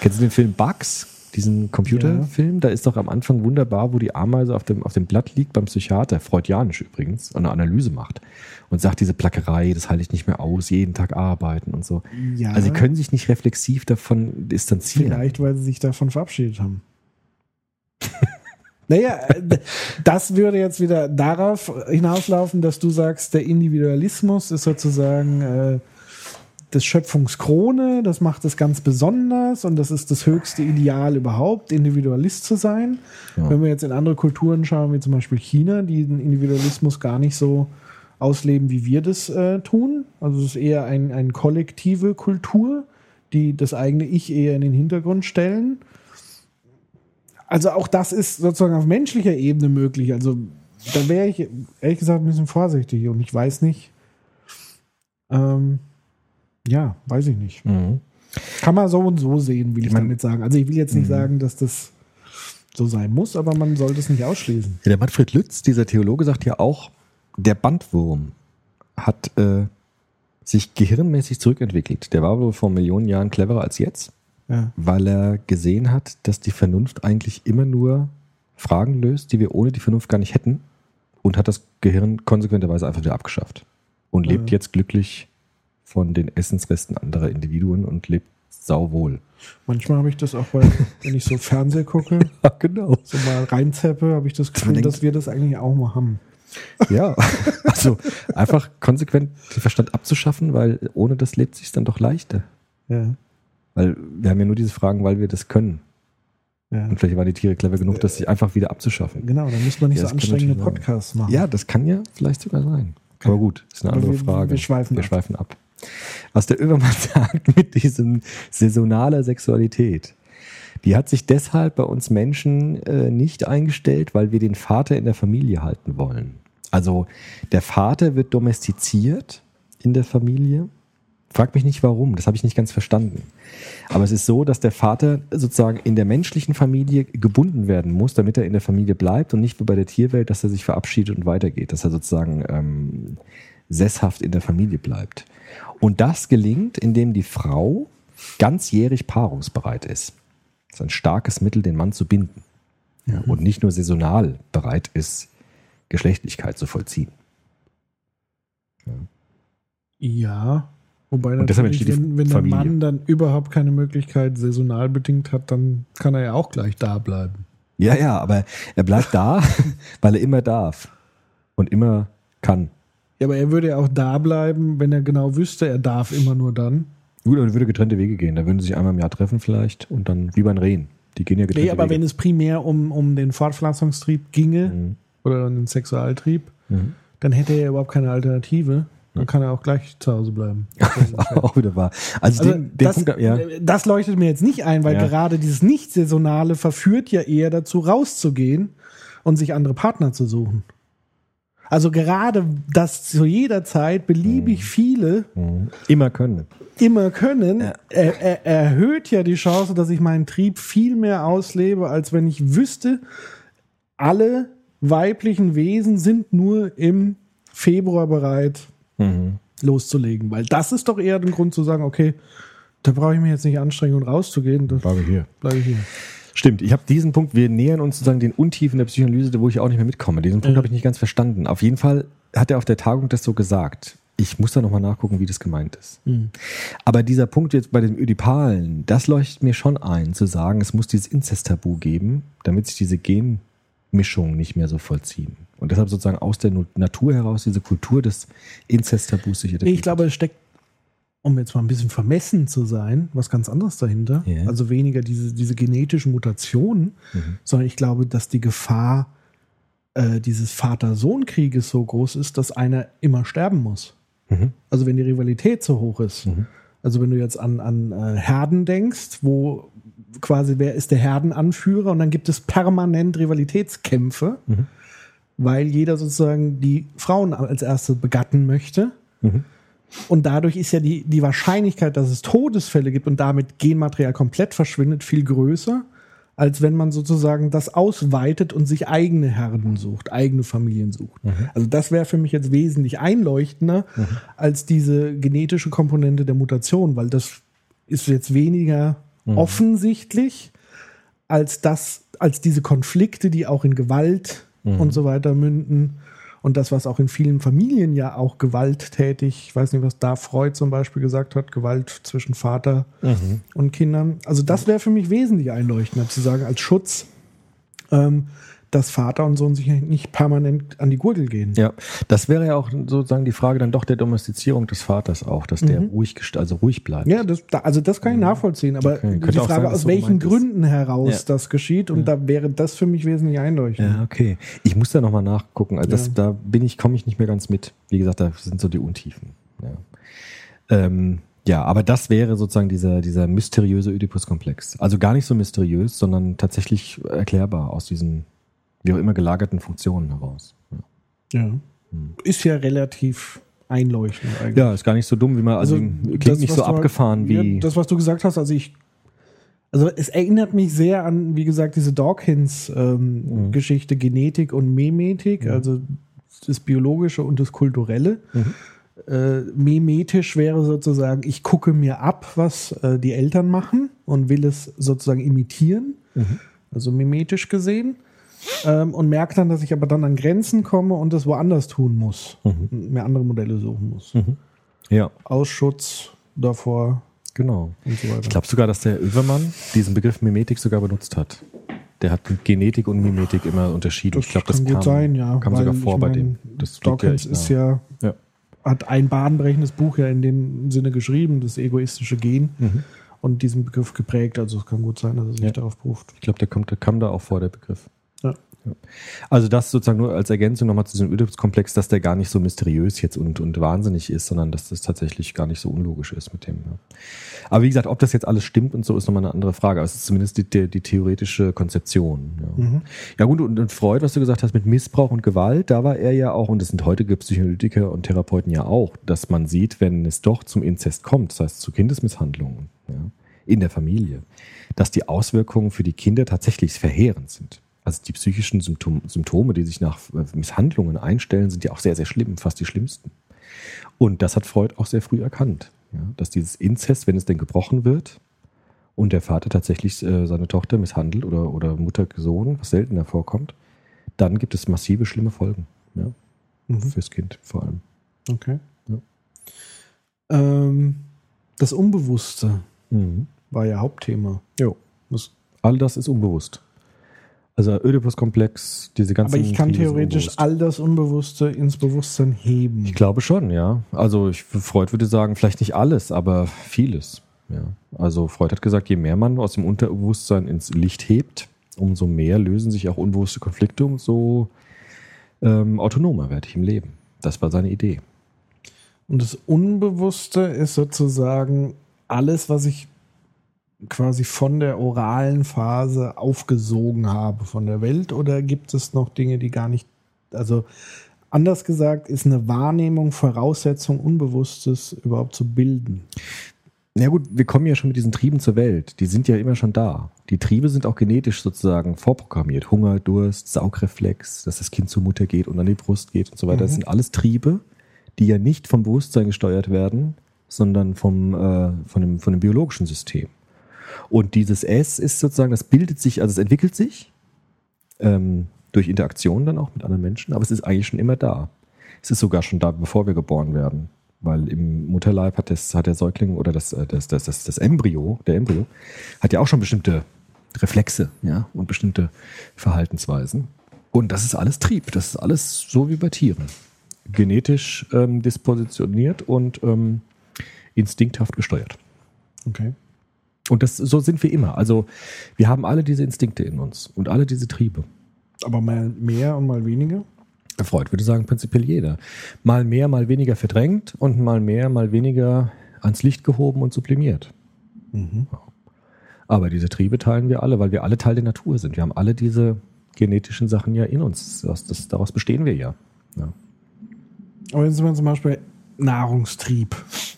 Kennst du den Film Bugs? Diesen Computerfilm? Da ist doch am Anfang wunderbar, wo die Ameise auf dem, auf dem Blatt liegt beim Psychiater, freudianisch übrigens, und eine Analyse macht. Und sagt, diese Plackerei, das halte ich nicht mehr aus, jeden Tag arbeiten und so. Ja. Also sie können sich nicht reflexiv davon distanzieren. Vielleicht, weil sie sich davon verabschiedet haben. *laughs* naja, äh, das würde jetzt wieder darauf hinauslaufen, dass du sagst, der Individualismus ist sozusagen äh, das Schöpfungskrone, das macht es ganz besonders und das ist das höchste Ideal überhaupt, Individualist zu sein. Ja. Wenn wir jetzt in andere Kulturen schauen, wie zum Beispiel China, die den Individualismus gar nicht so ausleben, wie wir das äh, tun. Also es ist eher ein, eine kollektive Kultur, die das eigene Ich eher in den Hintergrund stellen. Also auch das ist sozusagen auf menschlicher Ebene möglich. Also da wäre ich ehrlich gesagt ein bisschen vorsichtig und ich weiß nicht. Ähm, ja, weiß ich nicht. Mhm. Kann man so und so sehen, will ich, Ich mein- damit sagen. Also ich will jetzt nicht sagen, dass das so sein muss, aber man sollte es nicht ausschließen. Ja, der Manfred Lütz, dieser Theologe, sagt ja auch, der Bandwurm hat äh, sich gehirnmäßig zurückentwickelt. Der war wohl vor Millionen Jahren cleverer als jetzt, Ja. weil er gesehen hat, dass die Vernunft eigentlich immer nur Fragen löst, die wir ohne die Vernunft gar nicht hätten und hat das Gehirn konsequenterweise einfach wieder abgeschafft und lebt Ja. jetzt glücklich von den Essensresten anderer Individuen und lebt sauwohl. Manchmal habe ich das auch, bei, *laughs* wenn ich so Fernseh gucke, *laughs* Ja, genau. so mal reinzeppe, habe ich das Gefühl, denkt- dass wir das eigentlich auch mal haben. Ja, *laughs* also einfach konsequent den Verstand abzuschaffen, weil ohne das lebt sich dann doch leichter. Ja. Weil wir haben ja nur diese Fragen, weil wir das können. ja. Und vielleicht waren die Tiere clever genug, das sich einfach wieder abzuschaffen. Genau, dann müsste man nicht Ja, so anstrengende. Podcasts machen. Ja, das kann ja vielleicht sogar sein. Aber gut, ist eine Aber andere wir- Frage. wir schweifen wir ab. schweifen ab. Was der Övermann *laughs* sagt mit diesem saisonaler Sexualität, die hat sich deshalb bei uns Menschen äh, nicht eingestellt, weil wir den Vater in der Familie halten wollen. Also der Vater wird domestiziert in der Familie. Frag mich nicht warum, das habe ich nicht ganz verstanden. Aber es ist so, dass der Vater sozusagen in der menschlichen Familie gebunden werden muss, damit er in der Familie bleibt und nicht wie bei der Tierwelt, dass er sich verabschiedet und weitergeht, dass er sozusagen ähm, sesshaft in der Familie bleibt. Und das gelingt, indem die Frau ganzjährig paarungsbereit ist. Das ist ein starkes Mittel, den Mann zu binden. Ja, und nicht nur saisonal bereit ist, Geschlechtlichkeit zu vollziehen. Ja. Wobei Und deshalb natürlich, wenn, wenn der. Mann dann überhaupt keine Möglichkeit saisonal bedingt hat, dann kann er ja auch gleich da bleiben. Ja, ja, aber er bleibt da, *laughs* weil er immer darf und immer kann. Ja, aber er würde ja auch da bleiben, wenn er genau wüsste, er darf immer nur dann. Gut, aber er würde getrennte Wege gehen. Da würden sie sich einmal im Jahr treffen vielleicht und dann wie beim Rehen. Die gehen ja getrennte Nee, aber Wege. wenn es primär um, um den Fortpflanzungstrieb ginge Mhm. oder den Sexualtrieb, Mhm. dann hätte er ja überhaupt keine Alternative. Dann kann er auch gleich zu Hause bleiben. *laughs* auch wieder wahr. Also, Also den, den das, Punkt, ja. das leuchtet mir jetzt nicht ein, weil Ja. gerade dieses Nicht-Saisonale verführt ja eher dazu, rauszugehen und sich andere Partner zu suchen. Also gerade, dass zu jeder Zeit beliebig viele Mhm. immer können. immer können, er, er, erhöht ja die Chance, dass ich meinen Trieb viel mehr auslebe, als wenn ich wüsste, alle weiblichen Wesen sind nur im Februar bereit, loszulegen. Weil das ist doch eher der Grund zu sagen, okay, da brauche ich mich jetzt nicht anstrengen und rauszugehen. Das Bleibe hier. bleibe ich hier. Stimmt, ich habe diesen Punkt, wir nähern uns sozusagen den Untiefen der Psychoanalyse, wo ich auch nicht mehr mitkomme. Diesen Punkt Ja. habe ich nicht ganz verstanden. Auf jeden Fall hat er auf der Tagung das so gesagt. Ich muss da nochmal nachgucken, wie das gemeint ist. Aber dieser Punkt jetzt bei dem Ödipalen, das leuchtet mir schon ein, zu sagen, es muss dieses Inzesttabu geben, damit sich diese Genmischungen nicht mehr so vollziehen. Und deshalb sozusagen aus der Natur heraus diese Kultur des Inzesttabus sich etabliert ich glaube, es steckt, um jetzt mal ein bisschen vermessen zu sein, was ganz anderes dahinter. Ja. Also weniger diese, diese genetischen Mutationen, sondern ich glaube, dass die Gefahr äh, dieses Vater-Sohn-Krieges so groß ist, dass einer immer sterben muss. Mhm. Also wenn die Rivalität so hoch ist. Also wenn du jetzt an, an äh, Herden denkst, wo quasi wer ist der Herdenanführer und dann gibt es permanent Rivalitätskämpfe, weil jeder sozusagen die Frauen als erste begatten möchte. Und dadurch ist ja die, die Wahrscheinlichkeit, dass es Todesfälle gibt und damit Genmaterial komplett verschwindet, viel größer, als wenn man sozusagen das ausweitet und sich eigene Herden sucht, eigene Familien sucht. Also das wäre für mich jetzt wesentlich einleuchtender als diese genetische Komponente der Mutation, weil das ist jetzt weniger offensichtlich als das, als diese Konflikte, die auch in Gewalt und so weiter münden. Und das, was auch in vielen Familien ja auch gewalttätig, ich weiß nicht, was da Freud zum Beispiel gesagt hat, Gewalt zwischen Vater und Kindern. Also das wäre für mich wesentlich einleuchtender, zu sagen, als Schutz, ähm, dass Vater und Sohn sich nicht permanent an die Gurgel gehen. Ja, das wäre ja auch sozusagen die Frage dann doch der Domestizierung des Vaters auch, dass der ruhig, gest- also ruhig bleibt. Ja, das, da, also das kann ich nachvollziehen, aber Okay, die Frage, sein, aus welchen gemeint ist. Gründen heraus Ja. das geschieht, und da wäre das für mich wesentlich einleuchtend. Ja, okay. Ich muss da nochmal nachgucken. Also das, Ja. da bin ich, komme ich nicht mehr ganz mit. Wie gesagt, da sind so die Untiefen. Ja, ähm, ja aber das wäre sozusagen dieser, dieser mysteriöse Oedipus-Komplex. Also gar nicht so mysteriös, sondern tatsächlich erklärbar aus diesen, wie auch immer, gelagerten Funktionen heraus. Ja, Ja. Ist ja relativ einleuchtend eigentlich. ja ist gar nicht so dumm, wie man, also, klingt das, nicht so du- abgefahren wie. Ja, das, was du gesagt hast, also ich. Also es erinnert mich sehr an, wie gesagt, diese Mhm. Dawkins-Geschichte, Genetik und Memetik, also das Biologische und das Kulturelle. Mhm. Äh, memetisch wäre sozusagen, ich gucke mir ab, was äh, die Eltern machen und will es sozusagen imitieren. Mhm. Also mimetisch gesehen. Ähm, und merke dann, dass ich aber dann an Grenzen komme und das woanders tun muss. Mhm. Mir andere Modelle suchen muss. ja, Ausschutz davor genau. und so weiter. Ich glaube sogar, dass der Övermann diesen Begriff Mimetik sogar benutzt hat. Der hat Genetik und Mimetik immer unterschieden. Das ich glaube, das kann gut kam, sein, ja. kam weil sogar ich vor bei mein, dem. Das Dawkins echt ist ja, Ja. hat ein bahnbrechendes Buch ja in dem Sinne geschrieben, das egoistische Gen, und diesen Begriff geprägt. Also es kann gut sein, dass es sich Mhm. Ja. darauf beruft. Ich glaube, der, kommt- der kam da auch vor, der Begriff. Ja. Also das sozusagen nur als Ergänzung nochmal zu diesem Oedipus-Komplex, dass der gar nicht so mysteriös jetzt und, und wahnsinnig ist, sondern dass das tatsächlich gar nicht so unlogisch ist mit dem. Ja. Aber wie gesagt, ob das jetzt alles stimmt und so, ist nochmal eine andere Frage. Aber es ist zumindest die, die, die theoretische Konzeption. Ja, ja gut, und, und Freud, was du gesagt hast mit Missbrauch und Gewalt, da war er ja auch, und das sind heutige Psychoanalytiker und Therapeuten ja auch, dass man sieht, wenn es doch zum Inzest kommt, das heißt zu Kindesmisshandlungen ja, in der Familie, dass die Auswirkungen für die Kinder tatsächlich verheerend sind. Also die psychischen Symptom Symptome, die sich nach äh, Misshandlungen einstellen, sind ja auch sehr, sehr schlimm, fast die schlimmsten. Und das hat Freud auch sehr früh erkannt, ja, dass dieses Inzest, wenn es denn gebrochen wird und der Vater tatsächlich äh, seine Tochter misshandelt oder, oder Mutter Sohn, was seltener vorkommt, dann gibt es massive, schlimme Folgen ja, fürs Kind vor allem. Okay. Ja. Ähm, das Unbewusste Mhm. war ja Hauptthema. Jo. Was, All das ist unbewusst. Also Ödipus-Komplex, diese ganzen. aber ich kann Krisen theoretisch unbewusst. all das Unbewusste ins Bewusstsein heben. Ich glaube schon, ja. Also ich, Freud würde sagen, vielleicht nicht alles, aber vieles. Ja. Also Freud hat gesagt, je mehr man aus dem Unterbewusstsein ins Licht hebt, umso mehr lösen sich auch unbewusste Konflikte, umso ähm, autonomer werde ich im Leben. Das war seine Idee. Und das Unbewusste ist sozusagen alles, was ich quasi von der oralen Phase aufgesogen habe von der Welt oder gibt es noch Dinge, die gar nicht, also anders gesagt, ist eine Wahrnehmung Voraussetzung, Unbewusstes überhaupt zu bilden? Na gut, wir kommen ja schon mit diesen Trieben zur Welt. Die sind ja immer schon da. Die Triebe sind auch genetisch sozusagen vorprogrammiert. Hunger, Durst, Saugreflex, dass das Kind zur Mutter geht und an die Brust geht und so weiter. Das sind alles Triebe, die ja nicht vom Bewusstsein gesteuert werden, sondern vom, äh, von, dem, von dem biologischen System. Und dieses S ist sozusagen, das bildet sich, also es entwickelt sich ähm, durch Interaktion dann auch mit anderen Menschen, aber es ist eigentlich schon immer da. Es ist sogar schon da, bevor wir geboren werden. Weil im Mutterleib hat, das, hat der Säugling oder das, äh, das, das, das, das Embryo, der Embryo, hat ja auch schon bestimmte Reflexe ja, und bestimmte Verhaltensweisen. Und das ist alles Trieb. Das ist alles so wie bei Tieren. Genetisch ähm, dispositioniert und ähm, instinkthaft gesteuert. Okay. Und das, so sind wir immer. Also wir haben alle diese Instinkte in uns und alle diese Triebe. Aber mal mehr und mal weniger? Freud würde sagen, prinzipiell jeder. Mal mehr, mal weniger verdrängt und mal mehr, mal weniger ans Licht gehoben und sublimiert. Aber diese Triebe teilen wir alle, weil wir alle Teil der Natur sind. Wir haben alle diese genetischen Sachen ja in uns. Das, das, daraus bestehen wir ja. Ja. Aber jetzt sind wir zum Beispiel Nahrungstrieb.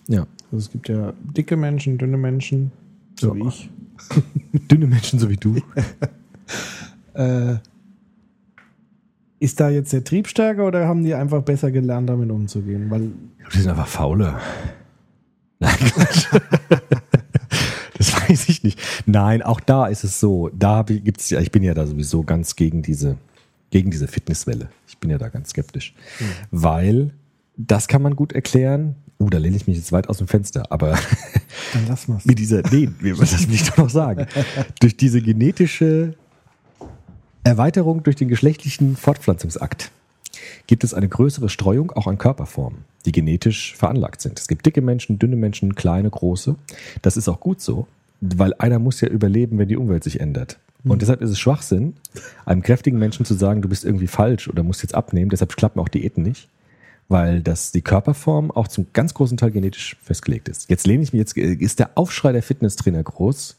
ja. Also es gibt ja dicke Menschen, dünne Menschen, so Ja. wie ich. *laughs* Dünne Menschen so wie du. *laughs* Äh, ist da jetzt der Trieb stärker oder haben die einfach besser gelernt, damit umzugehen? Weil Die sind einfach faule. *laughs* Nein. Das weiß ich nicht. Nein, auch da ist es so. Da gibt es ja, ich bin ja da sowieso ganz gegen diese, gegen diese Fitnesswelle. Ich bin ja da ganz skeptisch. Weil das kann man gut erklären. Uh, da lehne ich mich jetzt weit aus dem Fenster, aber *laughs* dann lass mal's. *laughs* mit dieser, nee, das will ich doch noch sagen. *laughs* Durch diese genetische Erweiterung durch den geschlechtlichen Fortpflanzungsakt gibt es eine größere Streuung auch an Körperformen, die genetisch veranlagt sind. Es gibt dicke Menschen, dünne Menschen, kleine, große. Das ist auch gut so, weil einer muss ja überleben, wenn die Umwelt sich ändert. Und deshalb ist es Schwachsinn, einem kräftigen Menschen zu sagen, du bist irgendwie falsch oder musst jetzt abnehmen. Deshalb klappen auch Diäten nicht, weil das die Körperform auch zum ganz großen Teil genetisch festgelegt ist. Jetzt lehne ich mich jetzt, ist der Aufschrei der Fitnesstrainer groß.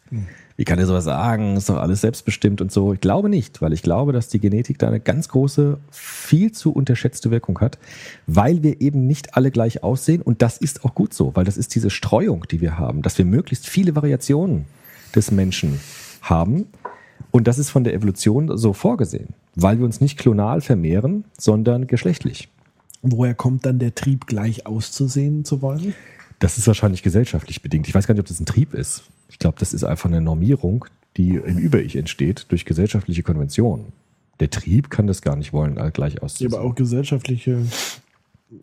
Wie kann er sowas sagen? Ist doch alles selbstbestimmt und so. Ich glaube nicht, weil ich glaube, dass die Genetik da eine ganz große, viel zu unterschätzte Wirkung hat, weil wir eben nicht alle gleich aussehen und das ist auch gut so, weil das ist diese Streuung, die wir haben, dass wir möglichst viele Variationen des Menschen haben und das ist von der Evolution so vorgesehen, weil wir uns nicht klonal vermehren, sondern geschlechtlich. Woher kommt dann der Trieb, gleich auszusehen zu wollen? Das ist wahrscheinlich gesellschaftlich bedingt. Ich weiß gar nicht, ob das ein Trieb ist. Ich glaube, das ist einfach eine Normierung, die im Über-Ich entsteht durch gesellschaftliche Konventionen. Der Trieb kann das gar nicht wollen, gleich Ja, auszusehen. aber auch gesellschaftliche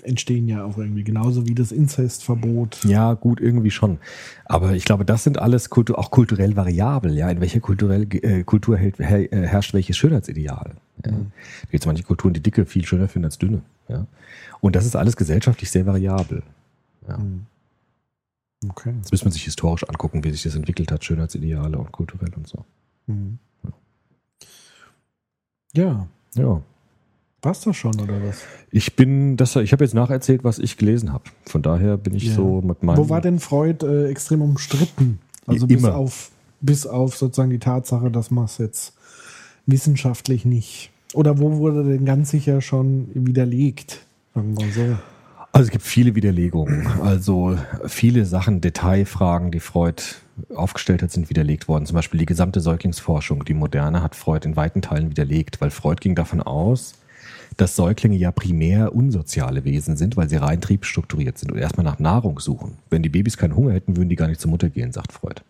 entstehen ja auch irgendwie, genauso wie das Inzestverbot. Ja, gut, irgendwie schon. Aber ich glaube, das sind alles kultu auch kulturell variabel. Ja, in welcher kulturell, äh, Kultur hält, her, äh, herrscht welches Schönheitsideal? Ja. Da gibt es manche Kulturen, die dicke viel schöner finden als dünne. Ja. Und das ist alles gesellschaftlich sehr variabel. Ja. Okay. Jetzt müssen wir sich historisch angucken, wie sich das entwickelt hat, Schönheitsideale und kulturell und so. Mhm. Ja, Ja. war's das schon oder was? Ich bin, das, ich habe jetzt nacherzählt, was ich gelesen habe. Von daher bin ich Ja. so mit meinem. Wo war denn Freud äh, extrem umstritten? Also Ja, bis auf, bis auf sozusagen die Tatsache, dass man es jetzt wissenschaftlich nicht. Oder wo wurde denn ganz sicher schon widerlegt? So. Also es gibt viele Widerlegungen. Also viele Sachen, Detailfragen, die Freud aufgestellt hat, sind widerlegt worden. Zum Beispiel die gesamte Säuglingsforschung, die moderne, hat Freud in weiten Teilen widerlegt, weil Freud ging davon aus, dass Säuglinge ja primär unsoziale Wesen sind, weil sie rein triebstrukturiert sind und erstmal nach Nahrung suchen. Wenn die Babys keinen Hunger hätten, würden die gar nicht zur Mutter gehen, sagt Freud.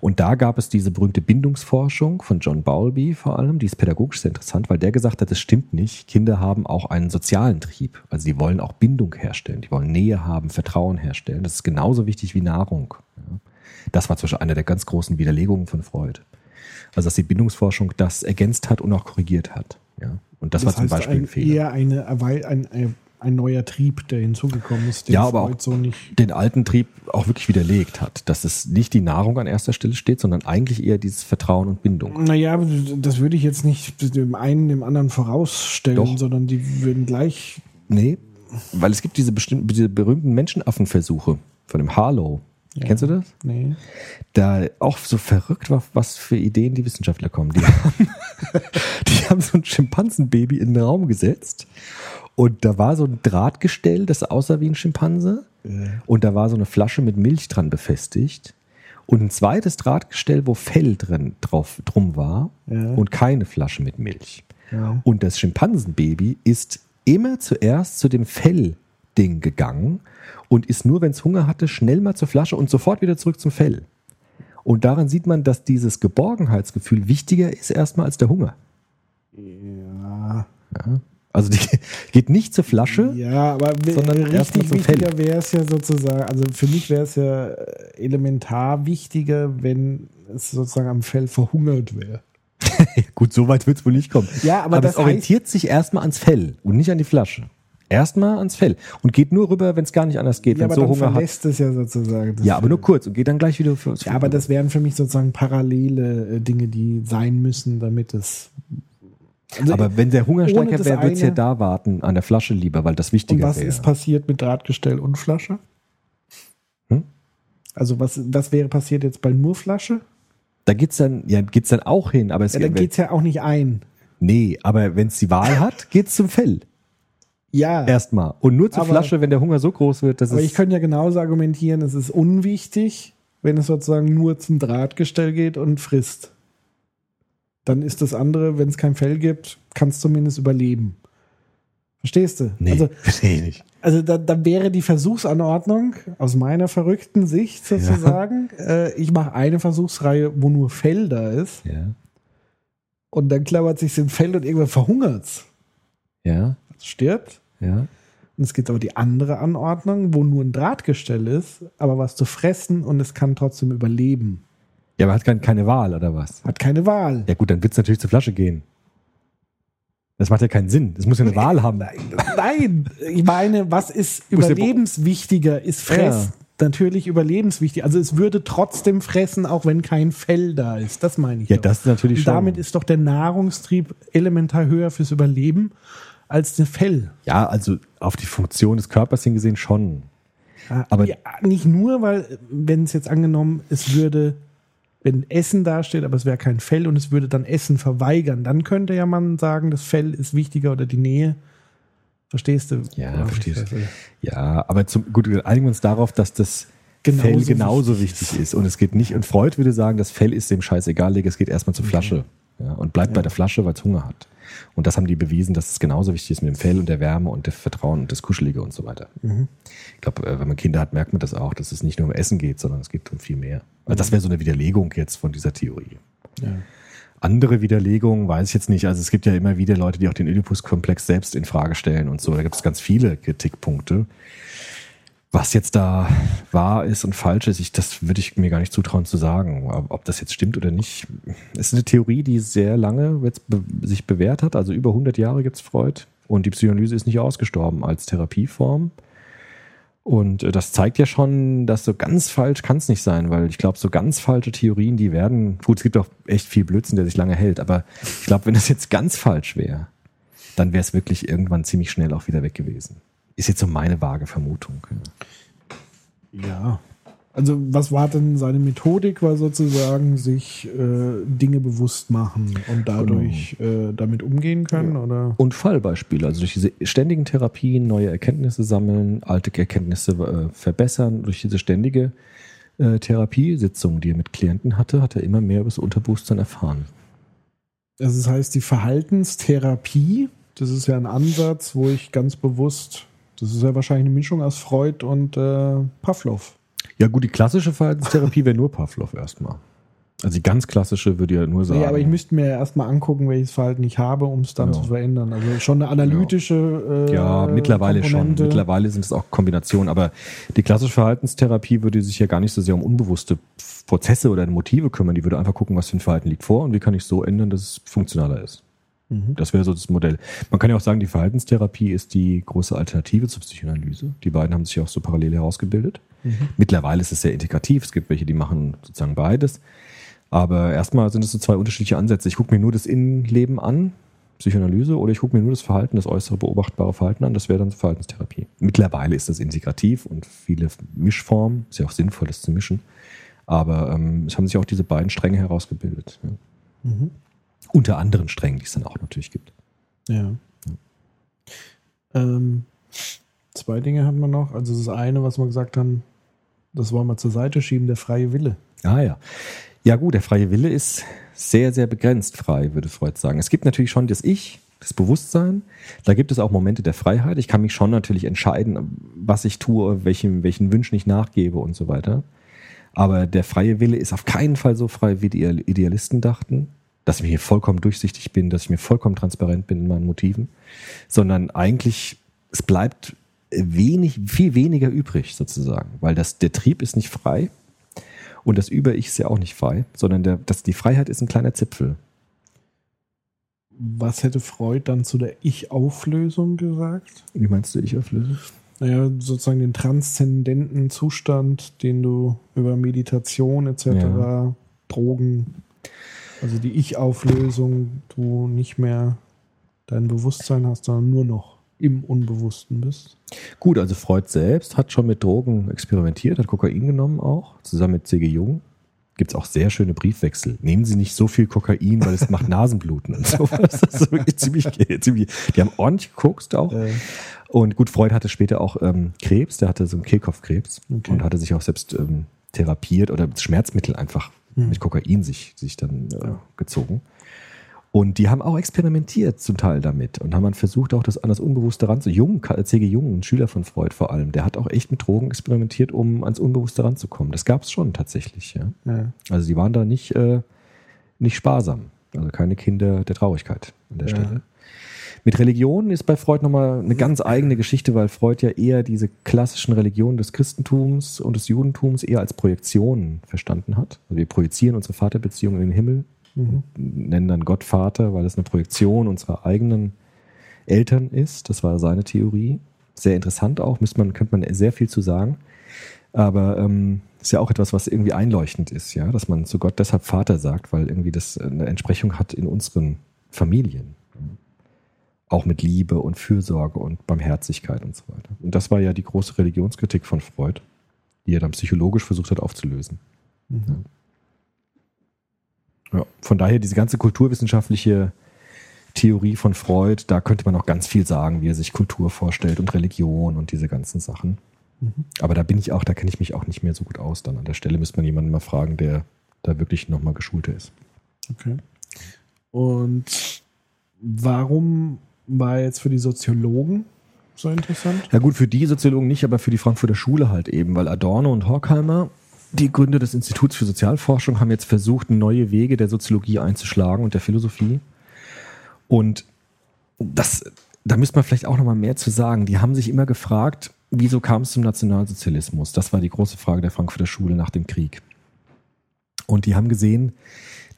Und da gab es diese berühmte Bindungsforschung von John Bowlby vor allem, die ist pädagogisch sehr interessant, weil der gesagt hat, das stimmt nicht. Kinder haben auch einen sozialen Trieb. Also die wollen auch Bindung herstellen, die wollen Nähe haben, Vertrauen herstellen. Das ist genauso wichtig wie Nahrung. Das war zum Beispiel eine der ganz großen Widerlegungen von Freud. Also dass die Bindungsforschung das ergänzt hat und auch korrigiert hat. Ja. Und das, war zum Beispiel ein, ein, Fehler. eher eine, ein, ein, ein neuer Trieb, der hinzugekommen ist, den Ja, aber Freud auch- so nicht. den alten Trieb auch wirklich widerlegt hat, dass es nicht die Nahrung an erster Stelle steht, sondern eigentlich eher dieses Vertrauen und Bindung. Naja, das würde ich jetzt nicht dem einen dem anderen vorausstellen, Doch. sondern die würden gleich. Nee, weil es gibt diese, bestimmten, diese berühmten Menschenaffenversuche von dem Harlow. Kennst du das? Nee. da auch so verrückt war, was für Ideen die Wissenschaftler kommen. Die *laughs* haben, die haben so ein Schimpansenbaby in den Raum gesetzt und da war so ein Drahtgestell, das aussah wie ein Schimpanse und da war so eine Flasche mit Milch dran befestigt und ein zweites Drahtgestell, wo Fell drin drauf drum war Ja. und keine Flasche mit Milch. Ja. Und das Schimpansenbaby ist immer zuerst zu dem Fellding gegangen und ist nur, wenn es Hunger hatte, schnell mal zur Flasche und sofort wieder zurück zum Fell. Und daran sieht man, dass dieses Geborgenheitsgefühl wichtiger ist erstmal als der Hunger. Ja. Also die *laughs* geht nicht zur Flasche. Ja, aber Sondern richtig zum Fell. wichtiger wäre es ja sozusagen, also für mich wäre es ja äh, elementar wichtiger, wenn es sozusagen am Fell verhungert wäre. *laughs* Gut, so weit wird es wohl nicht kommen. Ja, aber aber das es orientiert sich erstmal ans Fell und nicht an die Flasche. Erstmal ans Fell und geht nur rüber, wenn es gar nicht anders geht, Ja, wenn aber es so dann Hunger hat. es ja sozusagen. Ja, aber nur kurz und geht dann gleich wieder für Ja, aber das wären für mich sozusagen parallele äh, Dinge, die sein müssen, damit es. Also, Aber wenn der Hunger stärker wäre, würde es ja da warten, an der Flasche lieber, weil das wichtiger was wäre. ist passiert mit Drahtgestell und Flasche? Hm? Also was, was wäre passiert jetzt bei nur Flasche? Da geht's dann, ja, geht's dann auch hin, aber es Ja, dann geht's ja auch nicht ein. Nee, aber wenn es die Wahl hat, geht's zum Fell. Ja, Erstmal. Und nur zur Aber- Flasche, wenn der Hunger so groß wird, dass aber es. ich könnte ja genauso argumentieren, es ist unwichtig, wenn es sozusagen nur zum Drahtgestell geht und frisst. Dann ist das andere, wenn es kein Fell gibt, kann es zumindest überleben. Verstehst du? nee, Also *laughs* nee, nicht. Also da, da wäre die Versuchsanordnung aus meiner verrückten Sicht sozusagen, äh, ich mache eine Versuchsreihe, wo nur Fell da ist Ja. und dann klammert sich im Fell und irgendwann verhungert's. Ja. Es stirbt. Ja. Und es gibt aber die andere Anordnung, wo nur ein Drahtgestell ist, aber was zu fressen und es kann trotzdem überleben. Ja, aber hat kein, keine Wahl, oder was? Hat keine Wahl. Ja, gut, dann wird's natürlich zur Flasche gehen. Das macht ja keinen Sinn. Das muss ja eine Wahl haben. Nein, ich meine, was ist ja- überlebenswichtiger? Ist Fressen natürlich überlebenswichtig. Also es würde trotzdem fressen, auch wenn kein Fell da ist. Das meine ich. Ja, doch. das ist natürlich Und schon. damit ist doch der Nahrungstrieb elementar höher fürs Überleben als das Fell. ja, also auf die Funktion des Körpers hingesehen schon. Aber- ja, nicht nur, weil, wenn es jetzt angenommen, es würde, wenn Essen dasteht, aber es wäre kein Fell und es würde dann Essen verweigern, dann könnte ja man sagen, das Fell ist wichtiger oder die Nähe. Verstehst du? Ja, verstehst du. weiß. Ja, aber zum, gut, wir einigen uns darauf, dass das Genauso Fell genauso wichtig wichtig ist. Und es geht nicht, und Freud würde sagen, das Fell ist dem scheißegal, Digga, es geht erstmal zur Flasche. Ja, und bleibt bei der Flasche, weil es Hunger hat. Und das haben die bewiesen, dass es genauso wichtig ist mit dem Fell und der Wärme und dem Vertrauen und das Kuschelige und so weiter. Ich glaube, äh, wenn man Kinder hat, merkt man das auch, dass es nicht nur um Essen geht, sondern es geht um viel mehr. Also das wäre so eine Widerlegung jetzt von dieser Theorie. Ja. Andere Widerlegungen weiß ich jetzt nicht. Also es gibt ja immer wieder Leute, die auch den Oedipus-Komplex selbst in Frage stellen und so. Da gibt es ganz viele Kritikpunkte. Was jetzt da wahr ist und falsch ist, ich, das würde ich mir gar nicht zutrauen zu sagen. Ob das jetzt stimmt oder nicht, ist eine Theorie, die sehr lange be sich bewährt hat. Also über 100 Jahre gibt es Freud. Und die Psychoanalyse ist nicht ausgestorben als Therapieform. Und äh, das zeigt ja schon, dass so ganz falsch kann es nicht sein, weil ich glaube, so ganz falsche Theorien, die werden, gut, es gibt auch echt viel Blödsinn, der sich lange hält, aber ich glaube, wenn das jetzt ganz falsch wäre, dann wäre es wirklich irgendwann ziemlich schnell auch wieder weg gewesen. Ist jetzt so meine vage Vermutung. Ja. Also was war denn seine Methodik? War sozusagen sich äh, Dinge bewusst machen und dadurch äh, damit umgehen können? Oder? Und Fallbeispiele, also durch diese ständigen Therapien neue Erkenntnisse sammeln, alte Erkenntnisse äh, verbessern, durch diese ständige äh, Therapiesitzung, die er mit Klienten hatte, hat er immer mehr über das Unterbewusstsein erfahren. Also das heißt, die Verhaltenstherapie, das ist ja ein Ansatz, wo ich ganz bewusst, das ist ja wahrscheinlich eine Mischung aus Freud und äh, Pavlov. Ja, gut, die klassische Verhaltenstherapie wäre nur Pavlov erstmal. Also die ganz klassische würde ja nur sagen. Ja, aber ich müsste mir erstmal angucken, welches Verhalten ich habe, um es dann Ja. zu verändern. Also schon eine analytische. Äh, ja, mittlerweile Komponente. schon. Mittlerweile sind es auch Kombinationen. Aber die klassische Verhaltenstherapie würde sich ja gar nicht so sehr um unbewusste Prozesse oder Motive kümmern. Die würde einfach gucken, was für ein Verhalten liegt vor und wie kann ich es so ändern, dass es funktionaler ist. Das wäre so das Modell. Man kann ja auch sagen, die Verhaltenstherapie ist die große Alternative zur Psychoanalyse. Die beiden haben sich auch so parallel herausgebildet. Mittlerweile ist es sehr integrativ. Es gibt welche, die machen sozusagen beides. Aber erstmal sind es so zwei unterschiedliche Ansätze. Ich gucke mir nur das Innenleben an Psychoanalyse, oder ich gucke mir nur das Verhalten, das äußere beobachtbare Verhalten an, das wäre dann Verhaltenstherapie. Mittlerweile ist das integrativ und viele Mischformen, ist ja auch sinnvoll, das zu mischen. Aber ähm, es haben sich auch diese beiden Stränge herausgebildet. Ja. Mhm. Unter anderen Strängen, die es dann auch natürlich gibt. Ja. Ähm, zwei Dinge hatten wir noch. Also das eine, was wir gesagt haben, das wollen wir zur Seite schieben, der freie Wille. Ah ja. Ja gut, der freie Wille ist sehr, sehr begrenzt frei, würde Freud sagen. Es gibt natürlich schon das Ich, das Bewusstsein. Da gibt es auch Momente der Freiheit. Ich kann mich schon natürlich entscheiden, was ich tue, welchen, welchen Wünschen ich nachgebe und so weiter. Aber der freie Wille ist auf keinen Fall so frei, wie die Idealisten dachten, dass ich mir vollkommen durchsichtig bin, dass ich mir vollkommen transparent bin in meinen Motiven, sondern eigentlich, es bleibt wenig, viel weniger übrig sozusagen, weil das, der Trieb ist nicht frei und das Über-Ich ist ja auch nicht frei, sondern der, das, die Freiheit ist ein kleiner Zipfel. Was hätte Freud dann zu der Ich-Auflösung gesagt? Wie meinst du Ich-Auflösung? Naja, sozusagen den transzendenten Zustand, den du über Meditation etc., Ja. Drogen, also die Ich-Auflösung, du nicht mehr dein Bewusstsein hast, sondern nur noch im Unbewussten bist. Gut, also Freud selbst hat schon mit Drogen experimentiert, hat Kokain genommen auch, zusammen mit C.G. Jung. Gibt es auch sehr schöne Briefwechsel. Nehmen Sie nicht so viel Kokain, weil es *laughs* macht Nasenbluten und sowas. Das ist wirklich ziemlich, ziemlich, die haben ordentlich gekokst auch. Äh, Und gut, Freud hatte später auch ähm, Krebs, der hatte so einen Kehlkopfkrebs Okay. und hatte sich auch selbst ähm, therapiert oder Schmerzmittel einfach Hm. mit Kokain sich, sich dann äh, gezogen. Und die haben auch experimentiert zum Teil damit und haben dann versucht, auch das an das Unbewusste ranzu. Jung, C.G. Jung, ein Schüler von Freud vor allem, der hat auch echt mit Drogen experimentiert, um ans Unbewusste ranzukommen. Das gab es schon tatsächlich, ja. ja. Also die waren da nicht, äh, nicht sparsam. Also keine Kinder der Traurigkeit an der Ja. Stelle. Mit Religion ist bei Freud nochmal eine ganz eigene Geschichte, weil Freud ja eher diese klassischen Religionen des Christentums und des Judentums eher als Projektionen verstanden hat. Also wir projizieren unsere Vaterbeziehung in den Himmel, Mhm. nennen dann Gott Vater, weil das eine Projektion unserer eigenen Eltern ist. Das war seine Theorie. Sehr interessant auch, müsste man, könnte man sehr viel zu sagen. Aber ähm, ist ja auch etwas, was irgendwie einleuchtend ist, ja, dass man zu Gott deshalb Vater sagt, weil irgendwie das eine Entsprechung hat in unseren Familien. Auch mit Liebe und Fürsorge und Barmherzigkeit und so weiter. Und das war ja die große Religionskritik von Freud, die er dann psychologisch versucht hat aufzulösen. Mhm. Ja, von daher diese ganze kulturwissenschaftliche Theorie von Freud, da könnte man auch ganz viel sagen, wie er sich Kultur vorstellt und Religion und diese ganzen Sachen. Mhm. Aber da bin ich auch, da kenne ich mich auch nicht mehr so gut aus. Dann an der Stelle müsste man jemanden mal fragen, der da wirklich nochmal geschulter ist. Okay. Und warum war jetzt für die Soziologen so interessant? Ja gut, für die Soziologen nicht, aber für die Frankfurter Schule halt eben, weil Adorno und Horkheimer, die Gründer des Instituts für Sozialforschung, haben jetzt versucht, neue Wege der Soziologie einzuschlagen und der Philosophie. Und das, da müsste man vielleicht auch noch mal mehr zu sagen. Die haben sich immer gefragt, wieso kam es zum Nationalsozialismus? Das war die große Frage der Frankfurter Schule nach dem Krieg. Und die haben gesehen,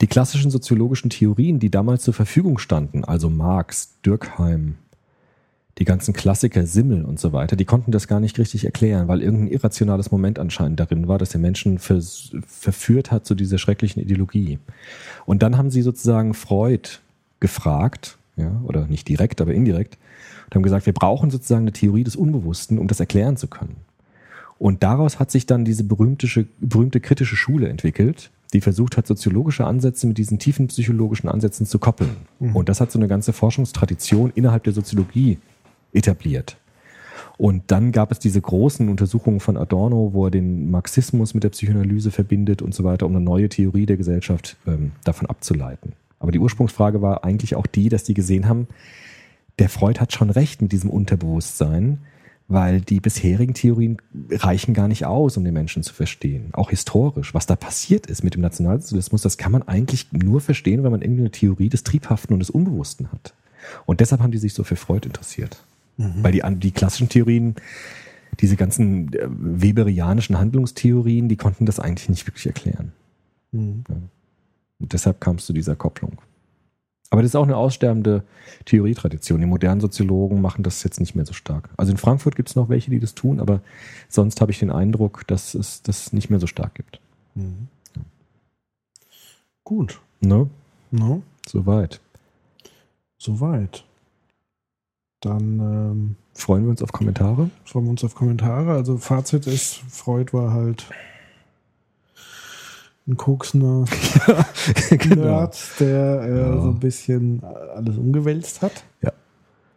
die klassischen soziologischen Theorien, die damals zur Verfügung standen, also Marx, Dürkheim, die ganzen Klassiker, Simmel und so weiter, die konnten das gar nicht richtig erklären, weil irgendein irrationales Moment anscheinend darin war, dass der Menschen verführt hat zu dieser schrecklichen Ideologie. Und dann haben sie sozusagen Freud gefragt, ja, oder nicht direkt, aber indirekt, und haben gesagt, wir brauchen sozusagen eine Theorie des Unbewussten, um das erklären zu können. Und daraus hat sich dann diese berühmte, berühmte kritische Schule entwickelt, die versucht hat, soziologische Ansätze mit diesen tiefen psychologischen Ansätzen zu koppeln. Und das hat so eine ganze Forschungstradition innerhalb der Soziologie etabliert. Und dann gab es diese großen Untersuchungen von Adorno, wo er den Marxismus mit der Psychoanalyse verbindet und so weiter, um eine neue Theorie der Gesellschaft ähm, davon abzuleiten. Aber die Ursprungsfrage war eigentlich auch die, dass die gesehen haben, der Freud hat schon recht mit diesem Unterbewusstsein, weil die bisherigen Theorien reichen gar nicht aus, um den Menschen zu verstehen. Auch historisch, was da passiert ist mit dem Nationalsozialismus, das kann man eigentlich nur verstehen, wenn man irgendwie eine Theorie des Triebhaften und des Unbewussten hat. Und deshalb haben die sich so für Freud interessiert. Weil die, die klassischen Theorien, diese ganzen äh, weberianischen Handlungstheorien, die konnten das eigentlich nicht wirklich erklären. Mhm. Und deshalb kam es zu dieser Kopplung. Aber das ist auch eine aussterbende Theorietradition. Die modernen Soziologen machen das jetzt nicht mehr so stark. Also in Frankfurt gibt es noch welche, die das tun, aber sonst habe ich den Eindruck, dass es das nicht mehr so stark gibt. Mhm. Gut. Ne? No? Soweit. soweit. Dann ähm, Freuen wir uns auf Kommentare. freuen wir uns auf Kommentare. Also Fazit ist, Freud war halt ein koksender *laughs* genau. Nerd, der äh, Ja. so ein bisschen alles umgewälzt hat.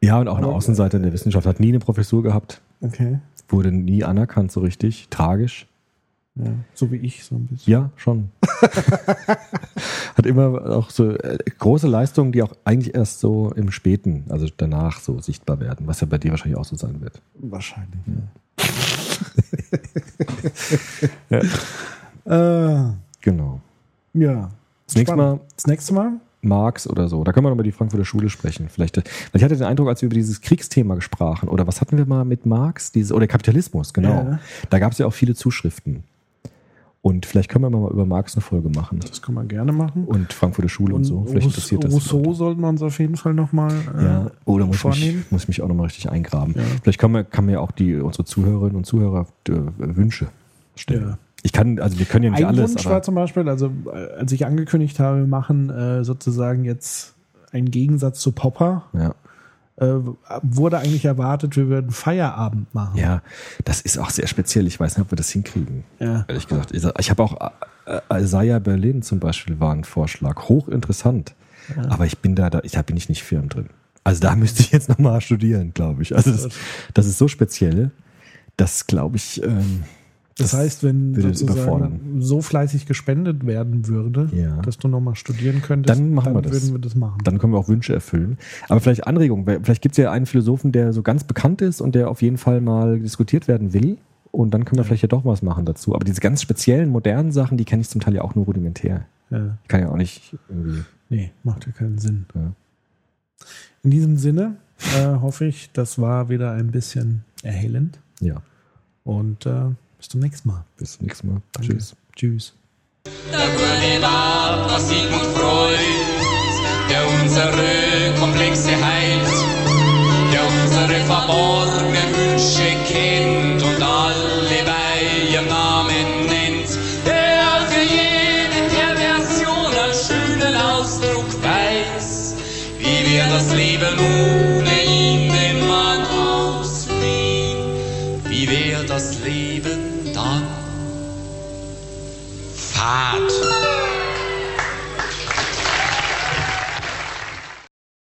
Ja, und auch eine Außenseiter in der Wissenschaft. Hat nie eine Professur gehabt. Okay. Wurde nie anerkannt so richtig. Tragisch. Ja, so wie ich so ein bisschen. Ja, schon. *laughs* Hat immer auch so äh, große Leistungen, die auch eigentlich erst so im Späten, also danach so sichtbar werden, was ja bei dir wahrscheinlich auch so sein wird. Wahrscheinlich. Ja. *laughs* äh, Genau. ja. Das nächste Mal Das nächste Mal? Marx oder so. Da können wir noch über die Frankfurter Schule sprechen. Vielleicht, weil ich hatte den Eindruck, als wir über dieses Kriegsthema sprachen, oder was hatten wir mal mit Marx? Diese, oder Kapitalismus, genau. Ja. Da gab es ja auch viele Zuschriften. Und vielleicht können wir mal über Marx eine Folge machen. Das kann man gerne machen. Und Frankfurter Schule und, so. Vielleicht interessiert das. die Rousseau sollten wir uns auf jeden Fall nochmal äh, Ja, oder muss ich, mich, vornehmen. muss ich mich auch nochmal richtig eingraben. Ja. Vielleicht kann man, kann man ja auch die, unsere Zuhörerinnen und Zuhörer äh, Wünsche stellen. Ja. Ich kann, also wir können ja nicht Ein alles, Wunsch war zum Beispiel, also äh, als ich angekündigt habe, wir machen äh, sozusagen jetzt einen Gegensatz zu Popper, ja. äh, wurde eigentlich erwartet, wir würden Feierabend machen. ja, das ist auch sehr speziell. Ich weiß nicht, ob wir das hinkriegen. Ja. Ehrlich gesagt. Ich, ich habe auch äh, Isaiah Berlin zum Beispiel war ein Vorschlag. Hochinteressant. Aber ich bin da, da, ich, da bin ich nicht firm drin. Also da müsste ich jetzt nochmal studieren, glaube ich. Also das, das ist so speziell, dass, glaube ich, ähm, Das heißt, wenn sozusagen so fleißig gespendet werden würde, Ja. dass du nochmal studieren könntest, Dann machen wir das. würden wir das machen. Dann können wir auch Wünsche erfüllen. Aber vielleicht Anregungen. Vielleicht gibt es ja einen Philosophen, der so ganz bekannt ist und der auf jeden Fall mal diskutiert werden will. Und dann können wir vielleicht ja doch was machen dazu. Aber diese ganz speziellen, modernen Sachen, die kenne ich zum Teil ja auch nur rudimentär. ja. Ich kann ja auch nicht irgendwie. Nee, macht ja keinen Sinn. Ja. In diesem Sinne äh, hoffe ich, das war wieder ein bisschen erhellend. Ja. Und äh, bis zum nächsten Mal. Bis zum nächsten Mal. Danke. Tschüss. Tschüss. Der gute Vater Sigmund Freud, der unsere Komplexe heilt, der unsere verborgenen Wünsche kennt und alle bei ihrem Namen nennt, der für jede Perversion einen schönen Ausdruck weiß, wie wir das Leben ohne wir